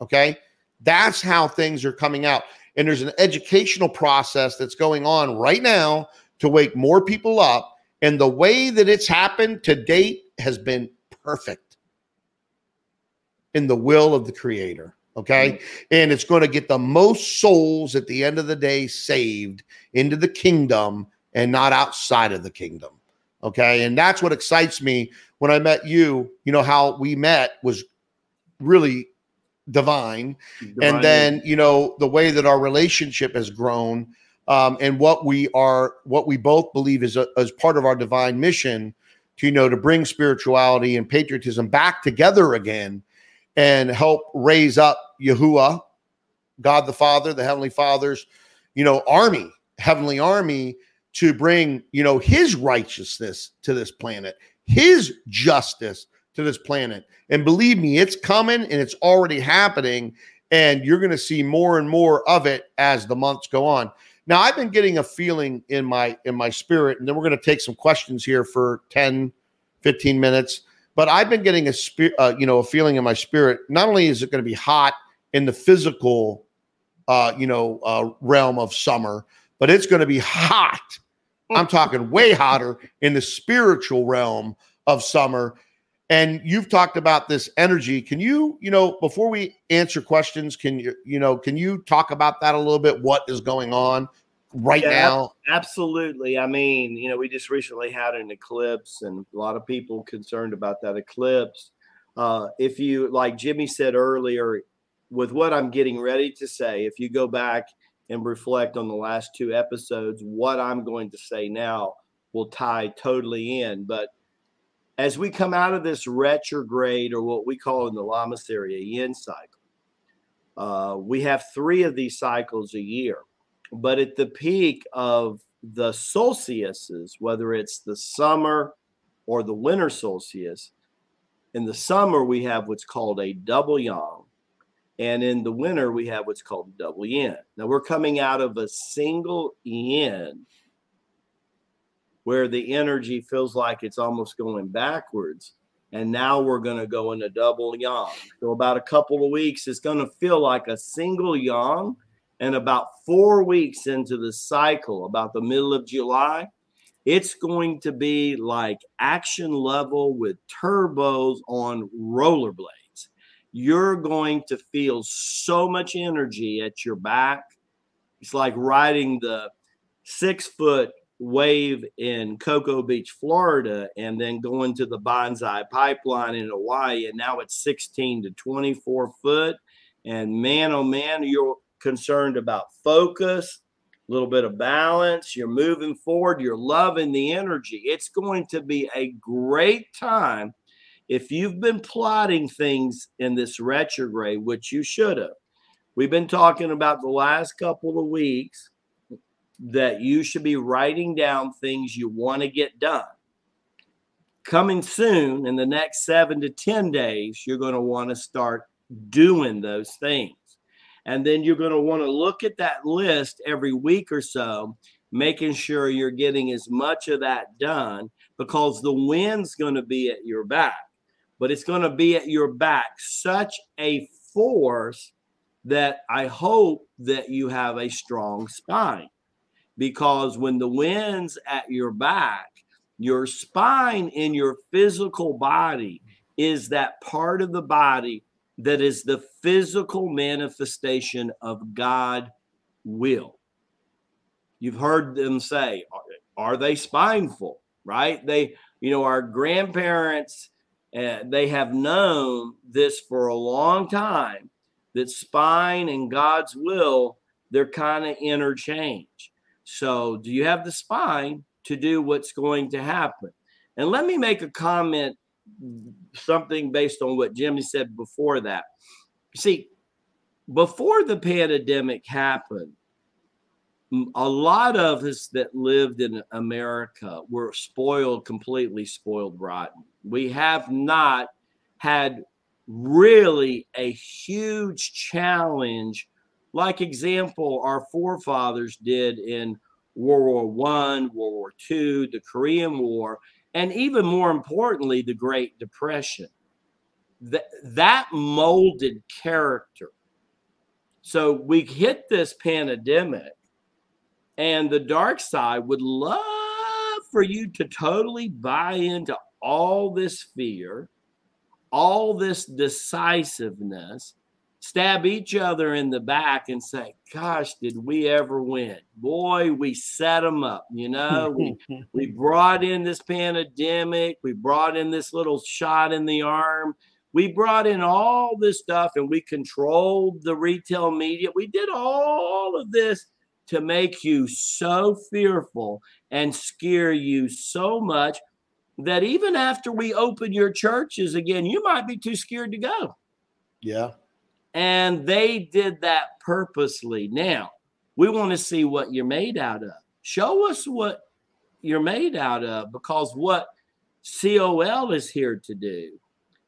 Okay? That's how things are coming out. And there's an educational process that's going on right now to wake more people up. And the way that it's happened to date has been perfect in the will of the creator. Okay. Mm-hmm. And it's going to get the most souls at the end of the day saved into the kingdom and not outside of the kingdom. Okay. And that's what excites me when I met you. You know, how we met was really divine. divine. And then, you know, the way that our relationship has grown um, and what we are, what we both believe is a, as part of our divine mission to you know to bring spirituality and patriotism back together again, and help raise up Yahuwah, God the Father, the Heavenly Father's, you know, army, heavenly army to bring you know His righteousness to this planet, His justice to this planet. And believe me, it's coming and it's already happening. And you're going to see more and more of it as the months go on. Now I've been getting a feeling in my in my spirit, and then we're going to take some questions here for 10, 15 minutes. But I've been getting a spirit, uh, you know, a feeling in my spirit. Not only is it going to be hot in the physical, uh, you know, uh, realm of summer, but it's going to be hot. I'm talking way hotter in the spiritual realm of summer. And you've talked about this energy. Can you, you know, before we answer questions, can you, you know, can you talk about that a little bit? What is going on right yeah, now? Absolutely. I mean, you know, we just recently had an eclipse, and a lot of people concerned about that eclipse. Uh, if you, like Jimmy said earlier, with what I'm getting ready to say, if you go back and reflect on the last two episodes, what I'm going to say now will tie totally in. But as we come out of this retrograde or what we call in the lamasery area yin cycle, uh, we have three of these cycles a year. But at the peak of the solstices, whether it's the summer or the winter solstice, in the summer we have what's called a double yang, and in the winter we have what's called a double yin. Now we're coming out of a single yin where the energy feels like it's almost going backwards. And now we're going to go into double yang. So, about a couple of weeks, it's going to feel like a single yang. And about four weeks into the cycle, about the middle of July, it's going to be like action level with turbos on rollerblades. You're going to feel so much energy at your back. It's like riding the six foot wave in Cocoa Beach, Florida, and then going to the Banzai pipeline in Hawaii. And now it's 16 to 24 foot. And man, oh man, you're concerned about focus, a little bit of balance. You're moving forward. You're loving the energy. It's going to be a great time if you've been plotting things in this retrograde, which you should have. We've been talking about the last couple of weeks that you should be writing down things you want to get done. Coming soon in the next seven to 10 days, you're going to want to start doing those things. And then you're going to want to look at that list every week or so, making sure you're getting as much of that done because the wind's going to be at your back. But it's going to be at your back such a force that I hope that you have a strong spine because when the wind's at your back, your spine in your physical body is that part of the body that is the physical manifestation of God will. You've heard them say, are they spineful? Right? They, you know, our grandparents, uh, they have known this for a long time that spine and God's will, they're kind of interchange. So, do you have the spine to do what's going to happen? And let me make a comment, something based on what Jimmy said before that. See, before the pandemic happened, a lot of us that lived in America were spoiled, completely spoiled rotten. We have not had really a huge challenge like example our forefathers did in World War One, World War Two, the Korean War, and even more importantly, the Great Depression. That that molded character. So we hit this pandemic, and the dark side would love for you to totally buy into all this fear, all this decisiveness, stab each other in the back and say, Gosh, did we ever win? Boy, we set them up. You know, we, we brought in this pandemic, we brought in this little shot in the arm. We brought in all this stuff and we controlled the retail media. We did all of this to make you so fearful and scare you so much that even after we open your churches again, you might be too scared to go. Yeah. And they did that purposely. Now, we want to see what you're made out of. Show us what you're made out of because what COL is here to do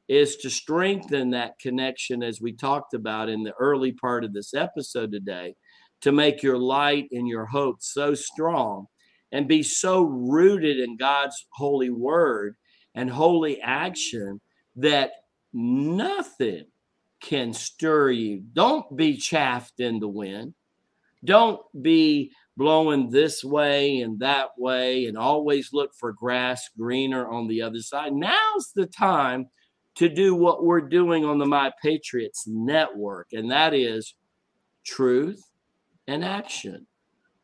is to strengthen that connection, as we talked about in the early part of this episode today, to make your light and your hope so strong and be so rooted in God's holy word and holy action that nothing can stir you. Don't be chaffed in the wind. Don't be blowing this way and that way and always look for grass greener on the other side. Now's the time to do what we're doing on the My Patriots network, and that is truth and action.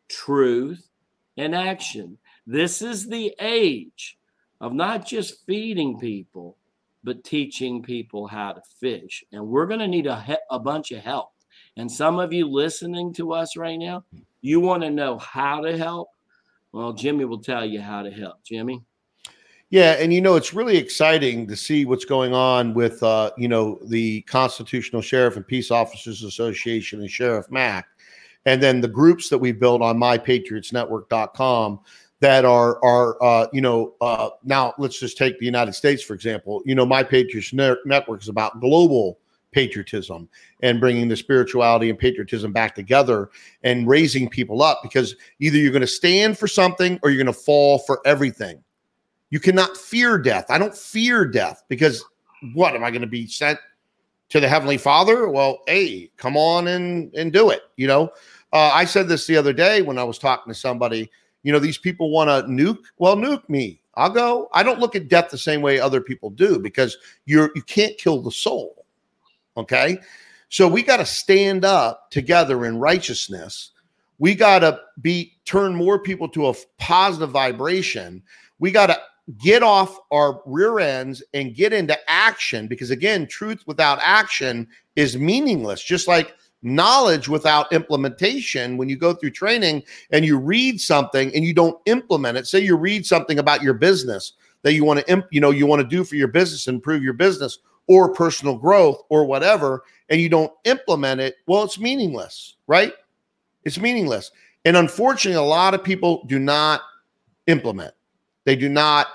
Truth and action. This is the age of not just feeding people, but teaching people how to fish. And we're going to need a, a bunch of help. And some of you listening to us right now, you want to know how to help. Well, Jimmy will tell you how to help. Jimmy. Yeah, and you know it's really exciting to see what's going on with uh, you know the Constitutional Sheriff and Peace Officers Association and Sheriff Mack, and then the groups that we built on MyPatriotsNetwork.com that are are uh, you know uh, now let's just take the United States for example. You know, my Patriots Network is about global patriotism and bringing the spirituality and patriotism back together and raising people up because either you're going to stand for something or you're going to fall for everything. You cannot fear death. I don't fear death because what am I going to be sent to the heavenly Father? Well, hey, come on and and do it. You know, uh, I said this the other day when I was talking to somebody. You know, these people want to nuke. Well, nuke me. I'll go. I don't look at death the same way other people do because you're you can't kill the soul. Okay. So we got to stand up together in righteousness. We got to be turn more people to a positive vibration. We got to get off our rear ends and get into action because again, truth without action is meaningless. Just like knowledge without implementation when you go through training and you read something and you don't implement it say you read something about your business that you want to imp, you know you want to do for your business improve your business or personal growth or whatever and you don't implement it well it's meaningless right? It's meaningless. And unfortunately a lot of people do not implement. They do not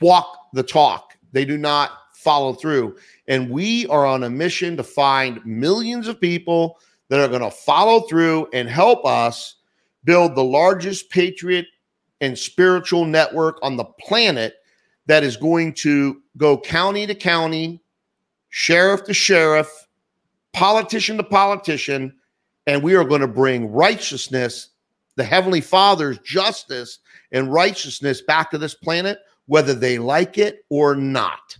walk the talk. They do not follow through. And we are on a mission to find millions of people that are going to follow through and help us build the largest patriot and spiritual network on the planet that is going to go county to county, sheriff to sheriff, politician to politician, and we are going to bring righteousness, the Heavenly Father's justice and righteousness back to this planet, whether they like it or not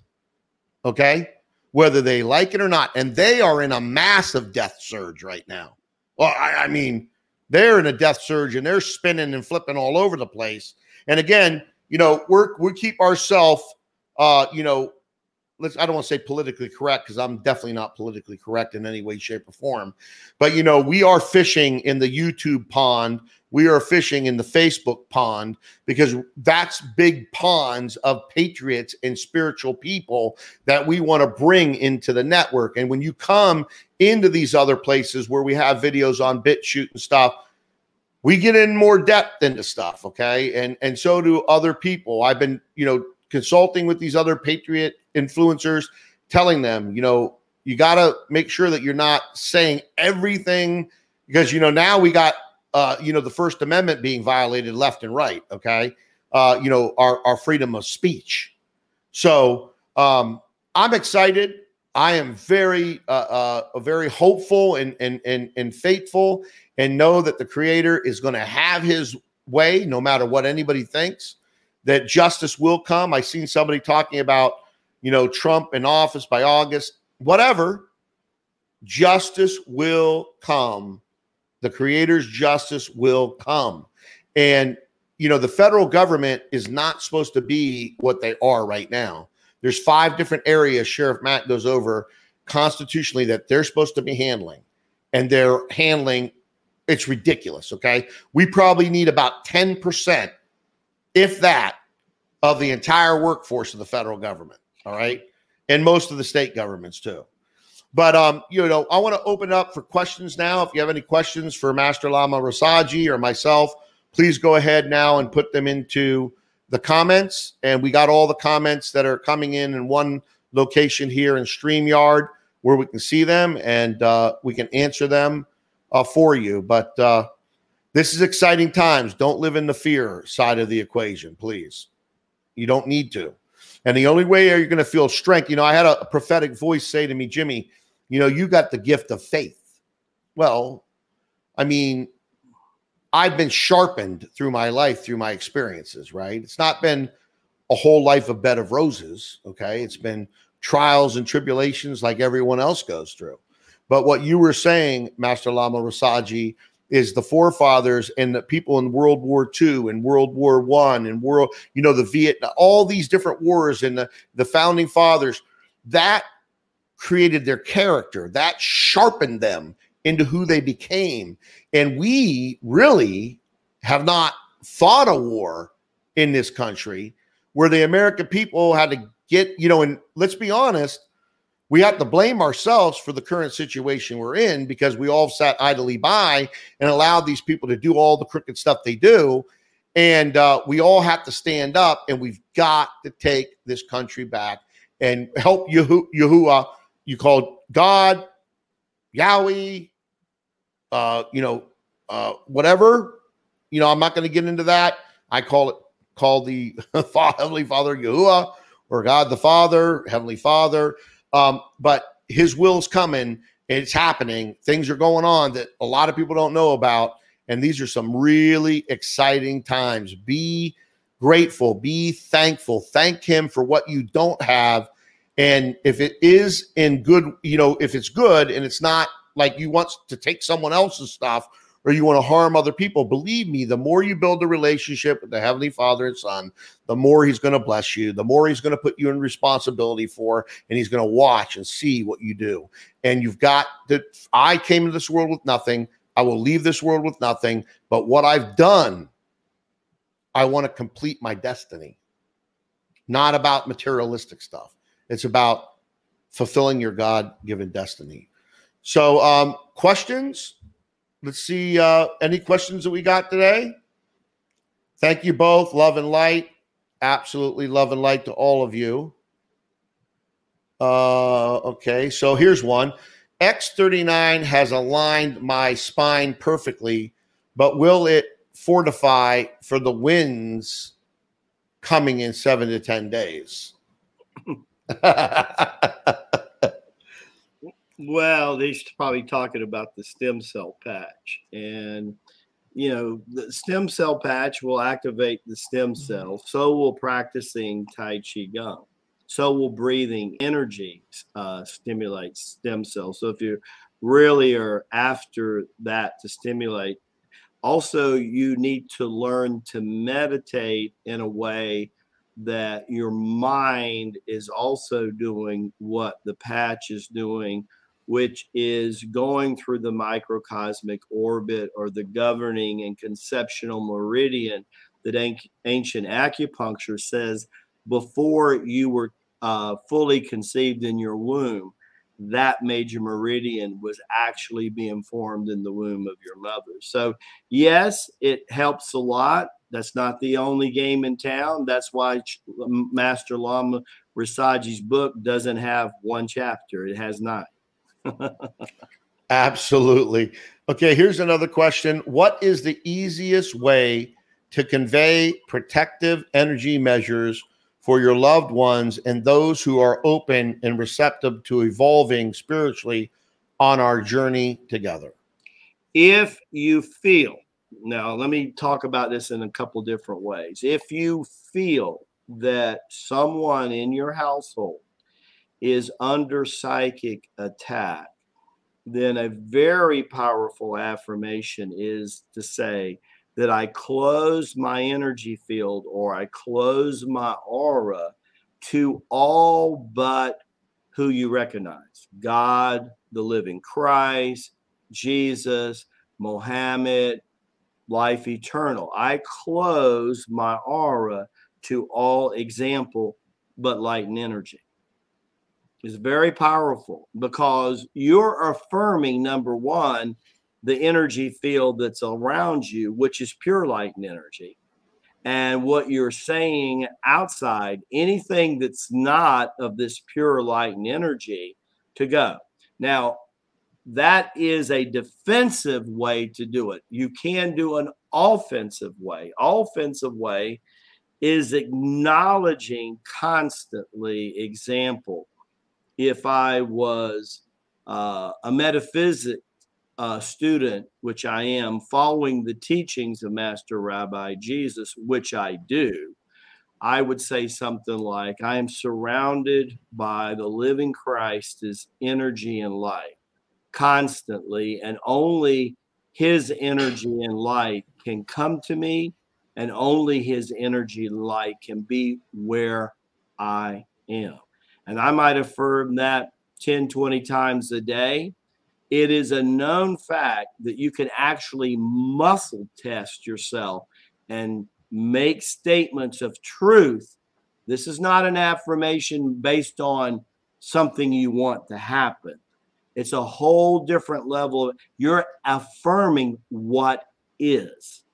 okay? Whether they like it or not. And they are in a massive death surge right now. Well, I, I mean, they're in a death surge and they're spinning and flipping all over the place. And again, you know, we're we keep ourselves uh, you know, let's I don't want to say politically correct because I'm definitely not politically correct in any way, shape, or form. But you know, we are fishing in the YouTube pond we are fishing in the Facebook pond because that's big ponds of patriots and spiritual people that we want to bring into the network. And when you come into these other places where we have videos on BitChute and stuff, we get in more depth into stuff, okay? And and so do other people. I've been, you know, consulting with these other patriot influencers, telling them, you know, you got to make sure that you're not saying everything because you know now we got uh, you know, the First Amendment being violated left and right. Okay, uh, you know, our our freedom of speech. So um, I'm excited. I am very uh, uh, very hopeful and and and and faithful, and know that the Creator is going to have His way, no matter what anybody thinks. That justice will come. I seen somebody talking about, you know, Trump in office by August, whatever. Justice will come the creator's justice will come. And, you know, the federal government is not supposed to be what they are right now. There's five different areas Sheriff Mack goes over constitutionally that they're supposed to be handling. And they're handling, it's ridiculous. Okay. We probably need about 10%, if that, of the entire workforce of the federal government. All right. And most of the state governments too. But um, you know, I want to open up for questions now. If you have any questions for Master Lama Rasaji or myself, please go ahead now and put them into the comments. And we got all the comments that are coming in in one location here in StreamYard where we can see them and uh, we can answer them uh, for you. But uh, this is exciting times. Don't live in the fear side of the equation, please. You don't need to. And the only way you're going to feel strength, you know, I had a prophetic voice say to me, Jimmie, you know, you got the gift of faith. Well, I mean, I've been sharpened through my life, through my experiences, right? It's not been a whole life of bed of roses, okay? It's been trials and tribulations like everyone else goes through. But what you were saying, Master Lama Rasaji, is the forefathers and the people in World War II and World War One and world, you know, the Vietnam, all these different wars and the, the founding fathers, that created their character, that sharpened them into who they became. And we really have not fought a war in this country where the American people had to get, you know, and let's be honest, we have to blame ourselves for the current situation we're in because we all sat idly by and allowed these people to do all the crooked stuff they do. And uh, we all have to stand up and we've got to take this country back and help Yahuwah you call God, Yahweh, uh, you know, uh, whatever. You know, I'm not going to get into that. I call it call the Heavenly Father Yahuwah or God the Father, Heavenly Father. Um, but His will's coming. It's happening. Things are going on that a lot of people don't know about. And these are some really exciting times. Be grateful, be thankful, thank Him for what you don't have. And if it is in good, you know, if it's good and it's not like you want to take someone else's stuff or you want to harm other people, believe me, the more you build a relationship with the Heavenly Father and Son, the more He's going to bless you, the more He's going to put you in responsibility for, and He's going to watch and see what you do. And you've got that. I came into this world with nothing. I will leave this world with nothing. But what I've done, I want to complete my destiny. Not about materialistic stuff. It's about fulfilling your God given destiny. So, um, questions? Let's see. Uh, any questions that we got today? Thank you both. Love and light. Absolutely love and light to all of you. Uh, okay, so here's one. X39 has aligned my spine perfectly, but will it fortify for the winds coming in seven to 10 days? well, they're probably talking about the stem cell patch. And, you know, the stem cell patch will activate the stem mm-hmm. cell. So will practicing Tai Chi Gong so will breathing energy uh, stimulate stem cells. So if you really are after that to stimulate, also you need to learn to meditate in a way that your mind is also doing what the patch is doing, which is going through the microcosmic orbit or the governing and conception meridian that ancient acupuncture says before you were uh, fully conceived in your womb, that major meridian was actually being formed in the womb of your mother. So, yes, it helps a lot. That's not the only game in town. That's why Master Lama Rasaji's book doesn't have one chapter, it has nine. Absolutely. Okay, here's another question What is the easiest way to convey protective energy measures for your loved ones and those who are open and receptive to evolving spiritually on our journey together. If you feel, now let me talk about this in a couple different ways. If you feel that someone in your household is under psychic attack, then a very powerful affirmation is to say, that I close my energy field or I close my aura to all but who you recognize God, the living Christ, Jesus, Mohammed, life eternal. I close my aura to all example but light and energy. It's very powerful because you're affirming number one the energy field that's around you, which is pure light and energy. And what you're saying outside, anything that's not of this pure light and energy to go. Now, that is a defensive way to do it. You can do an offensive way. Offensive way is acknowledging constantly example. If I was uh, a metaphysic uh, student, which I am, following the teachings of Master Rabbi Jesus, which I do, I would say something like, I am surrounded by the living Christ's energy and light constantly, and only his energy and light can come to me, and only his energy and light can be where I am. And I might affirm that 10, 20 times a day it is a known fact that you can actually muscle test yourself and make statements of truth. This is not an affirmation based on something you want to happen. It's a whole different level. You're affirming what is.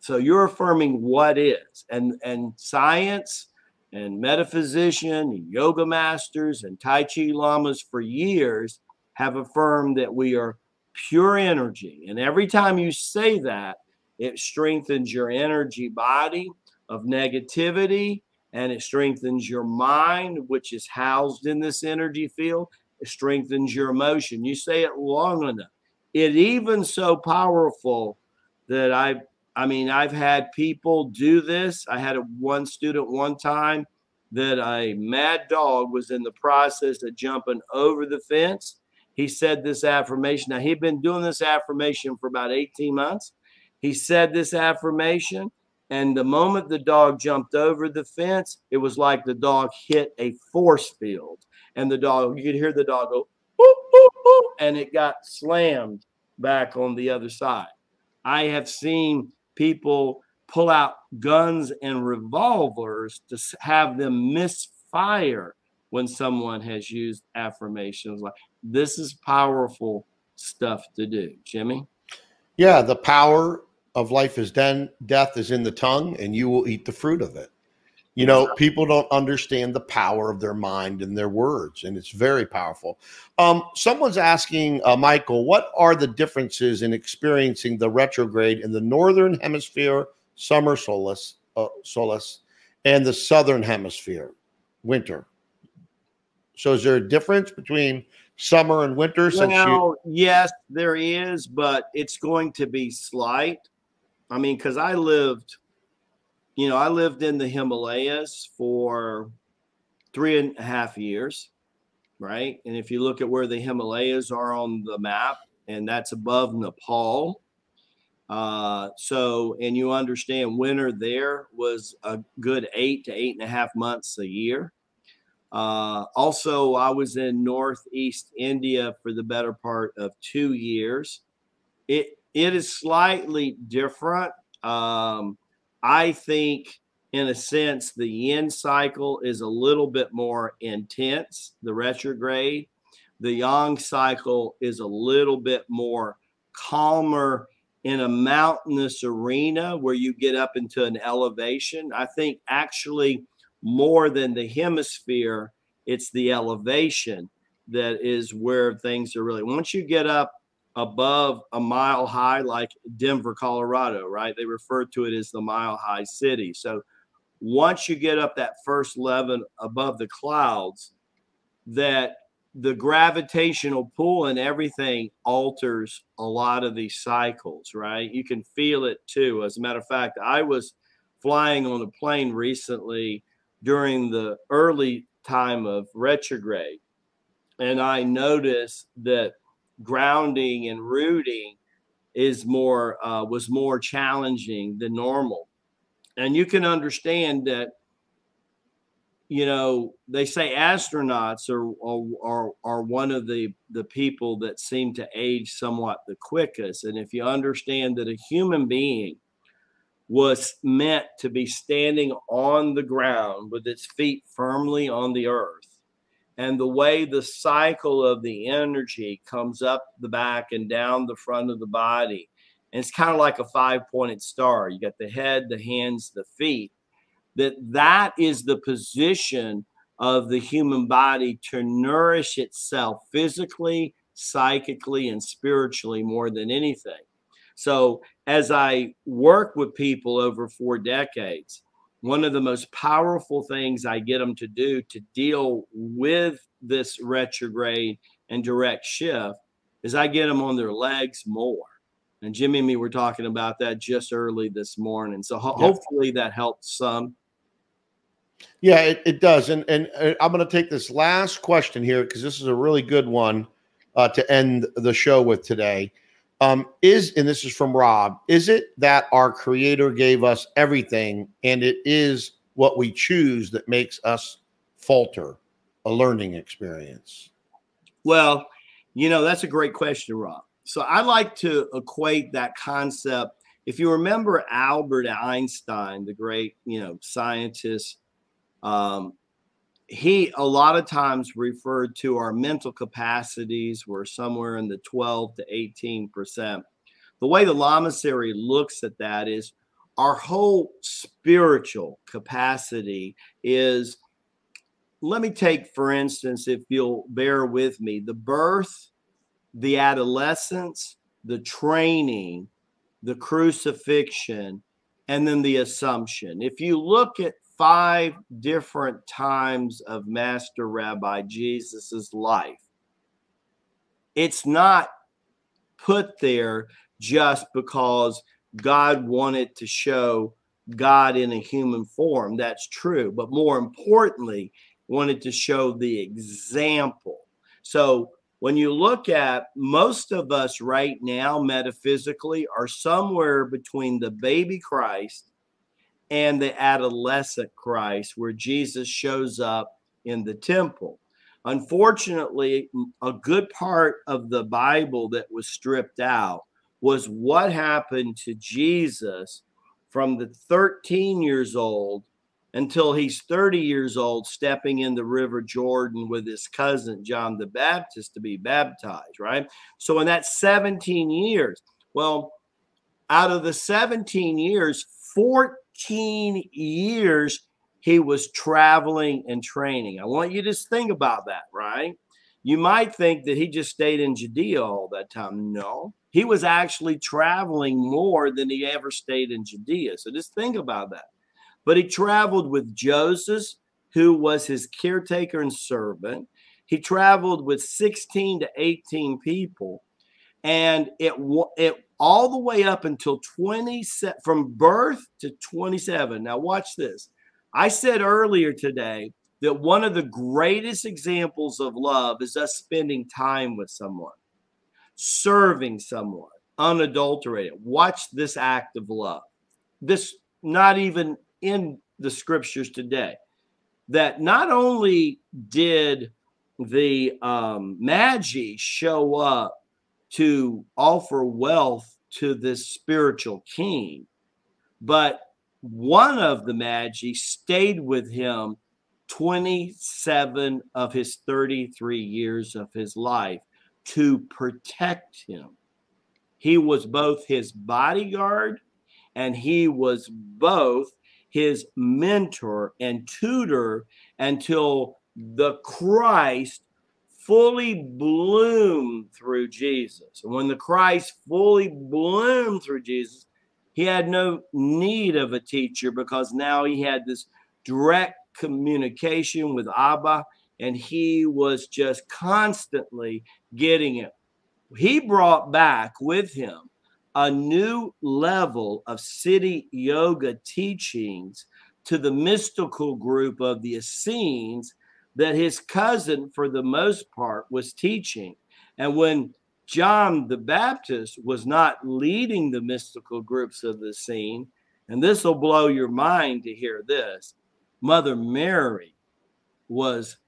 So you're affirming what is. And and science and metaphysician and yoga masters and Tai Chi lamas for years have affirmed that we are pure energy. And every time you say that, it strengthens your energy body, of negativity and it strengthens your mind, which is housed in this energy field. It strengthens your emotion. You say it long enough. It even so powerful that I've, I mean, I've had people do this. I had a one student one time that a mad dog was in the process of jumping over the fence. He said this affirmation. Now, he'd been doing this affirmation for about 18 months. He said this affirmation and the moment the dog jumped over the fence, it was like the dog hit a force field. And the dog, you could hear the dog go, boop, boop, and it got slammed back on the other side. I have seen people pull out guns and revolvers to have them misfire when someone has used affirmations like this is powerful stuff to do. Jimmie? Yeah, the power of life is then death is in the tongue and you will eat the fruit of it you know people don't understand the power of their mind and their words and it's very powerful. Um, someone's asking uh, michael what are the differences in experiencing the retrograde in the northern hemisphere summer solace uh, solace and the southern hemisphere winter? So is there a difference between summer and winter since well, you- yes there is but it's going to be slight. I mean, because I lived, you know, I lived in the Himalayas for three and a half years, right? And if you look at where the Himalayas are on the map, and that's above Nepal. Uh, so, and you understand winter there was a good eight to eight and a half months a year. Uh, also, I was in Northeast India for the better part of two years. It it is slightly different. Um, I think, in a sense, the yin cycle is a little bit more intense, the retrograde. The yang cycle is a little bit more calmer in a mountainous arena where you get up into an elevation. I think actually more than the hemisphere, it's the elevation that is where things are really. Once you get up above a mile high, like Denver, Colorado, right? They refer to it as the mile high city. So once you get up that first level above the clouds, that the gravitational pull and everything alters a lot of these cycles, right? You can feel it too. As a matter of fact, I was flying on a plane recently during the early time of retrograde, and I noticed that grounding and rooting is more uh, was more challenging than normal. And you can understand that you know they say astronauts are are are one of the the people that seem to age somewhat the quickest. And if you understand that a human being was meant to be standing on the ground with its feet firmly on the earth and the way the cycle of the energy comes up the back and down the front of the body. And it's kind of like a five pointed star. You got the head, the hands, the feet. That that is the position of the human body to nourish itself physically, psychically, and spiritually more than anything. So as I work with people over four decades, one of the most powerful things I get them to do to deal with this retrograde and direct shift is I get them on their legs more. And Jimmie and me were talking about that just early this morning. So ho- yeah. hopefully that helps some. Yeah, it, it does. And and uh, I'm going to take this last question here because this is a really good one uh, to end the show with today. Um, is and this is from Rob. Is it that our Creator gave us everything, and it is what we choose that makes us falter? A learning experience. Well, you know that's a great question, Rob. So I like to equate that concept. If you remember Albert Einstein, the great you know scientist, um, he a lot of times referred to our mental capacities were somewhere in the 12 to 18 percent the way the lamasery looks at that is our whole spiritual capacity is let me take for instance if you'll bear with me the birth the adolescence the training the crucifixion and then the Assumption. If you look at five different times of Master Rabbi Jesus's life, it's not put there just because God wanted to show God in a human form. That's true. But more importantly, wanted to show the example. So when you look at most of us right now, metaphysically, are somewhere between the baby Christ and the adolescent Christ, where Jesus shows up in the temple. Unfortunately, a good part of the Bible that was stripped out was what happened to Jesus from the 13 years old until he's 30 years old, stepping in the River Jordan with his cousin John the Baptist to be baptized, right? So, in that 17 years, well, out of the 17 years, 14 years he was traveling and training. I want you to think about that, right? You might think that he just stayed in Judea all that time. No, he was actually traveling more than he ever stayed in Judea. So just think about that. But he traveled with Joseph, who was his caretaker and servant. He traveled with 16 to 18 people. And it, it all the way up until 20 from birth to 27. Now watch this. I said earlier today that one of the greatest examples of love is us spending time with someone serving someone unadulterated. Watch this act of love. This not even in the scriptures today. That not only did the um, Magi show up to offer wealth to this spiritual king, but one of the Magi stayed with him 27 of his 33 years of his life to protect him. He was both his bodyguard and he was both his mentor and tutor until the Christ fully bloomed through Jesus. And when the Christ fully bloomed through Jesus, he had no need of a teacher because now he had this direct communication with Abba and he was just constantly getting it. He brought back with him a new level of city yoga teachings to the mystical group of the Essenes that his cousin, for the most part, was teaching. And when John the Baptist was not leading the mystical groups of the Essenes, and this will blow your mind to hear this, Mother Mary was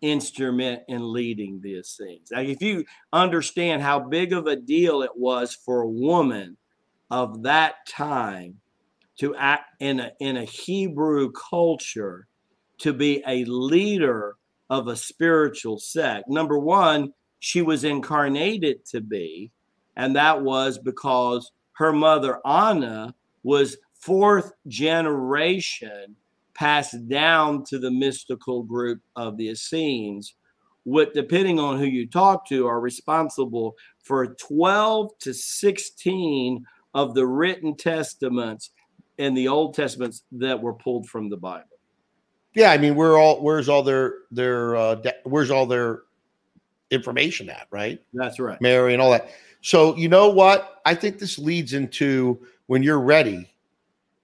instrument in leading these things. Now, if you understand how big of a deal it was for a woman of that time to act in a in a Hebrew culture to be a leader of a spiritual sect. Number one, she was incarnated to be, and that was because her mother Anna was fourth generation passed down to the mystical group of the Essenes, what, depending on who you talk to, are responsible for 12 to 16 of the written testaments in the Old Testaments that were pulled from the Bible. Yeah, I mean, we're all where's all their their uh, where's all their information at, right? That's right, Mary and all that. So you know what? I think this leads into when you're ready.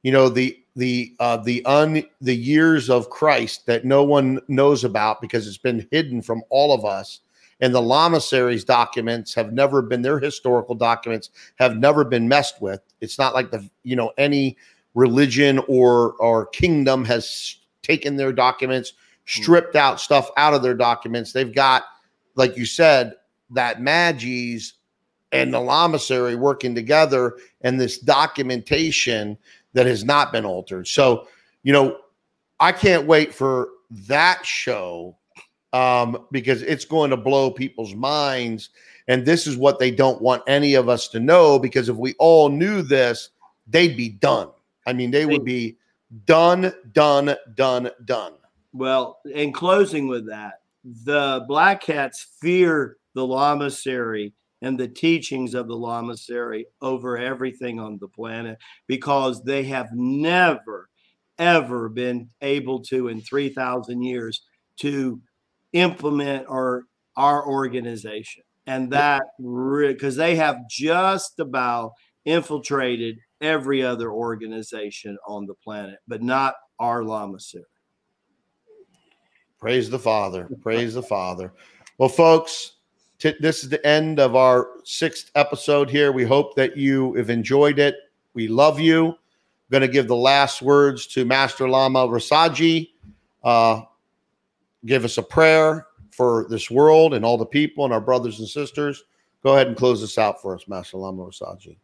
You know the the uh, the un the years of Christ that no one knows about because it's been hidden from all of us. And the Lamaseries documents have never been their historical documents have never been messed with. It's not like the you know any religion or or kingdom has taken their documents, stripped out stuff out of their documents. They've got, like you said, that Magi's and the Lamasery working together and this documentation that has not been altered. So, you know, I can't wait for that show um, because it's going to blow people's minds. And this is what they don't want any of us to know because if we all knew this, they'd be done. I mean, they would be done, done, done, done. Well, in closing with that, the Black Cats fear the Lamasery and the teachings of the Lamasery over everything on the planet because they have never, ever been able to, in 3,000 years, to implement our, our organization. And that, because they have just about infiltrated every other organization on the planet, but not our Lamasery. Praise the Father. Praise the Father. Well, folks, t- this is the end of our sixth episode here. We hope that you have enjoyed it. We love you. I'm going to give the last words to Master Lama Rasaji. Uh, give us a prayer for this world and all the people and our brothers and sisters. Go ahead and close this out for us, Master Lama Rasaji.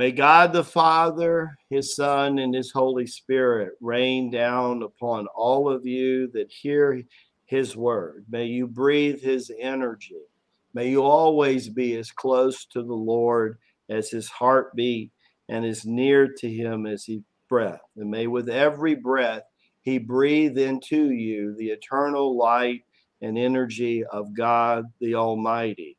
May God the Father, His Son, and His Holy Spirit rain down upon all of you that hear His word. May you breathe His energy. May you always be as close to the Lord as His heartbeat and as near to Him as His breath. And may with every breath He breathe into you the eternal light and energy of God the Almighty.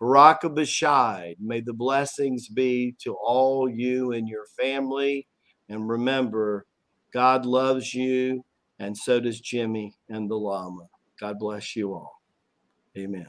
Baraka Bashad, may the blessings be to all you and your family. And remember, God loves you, and so does Jimmie and the Lama. God bless you all. Amen.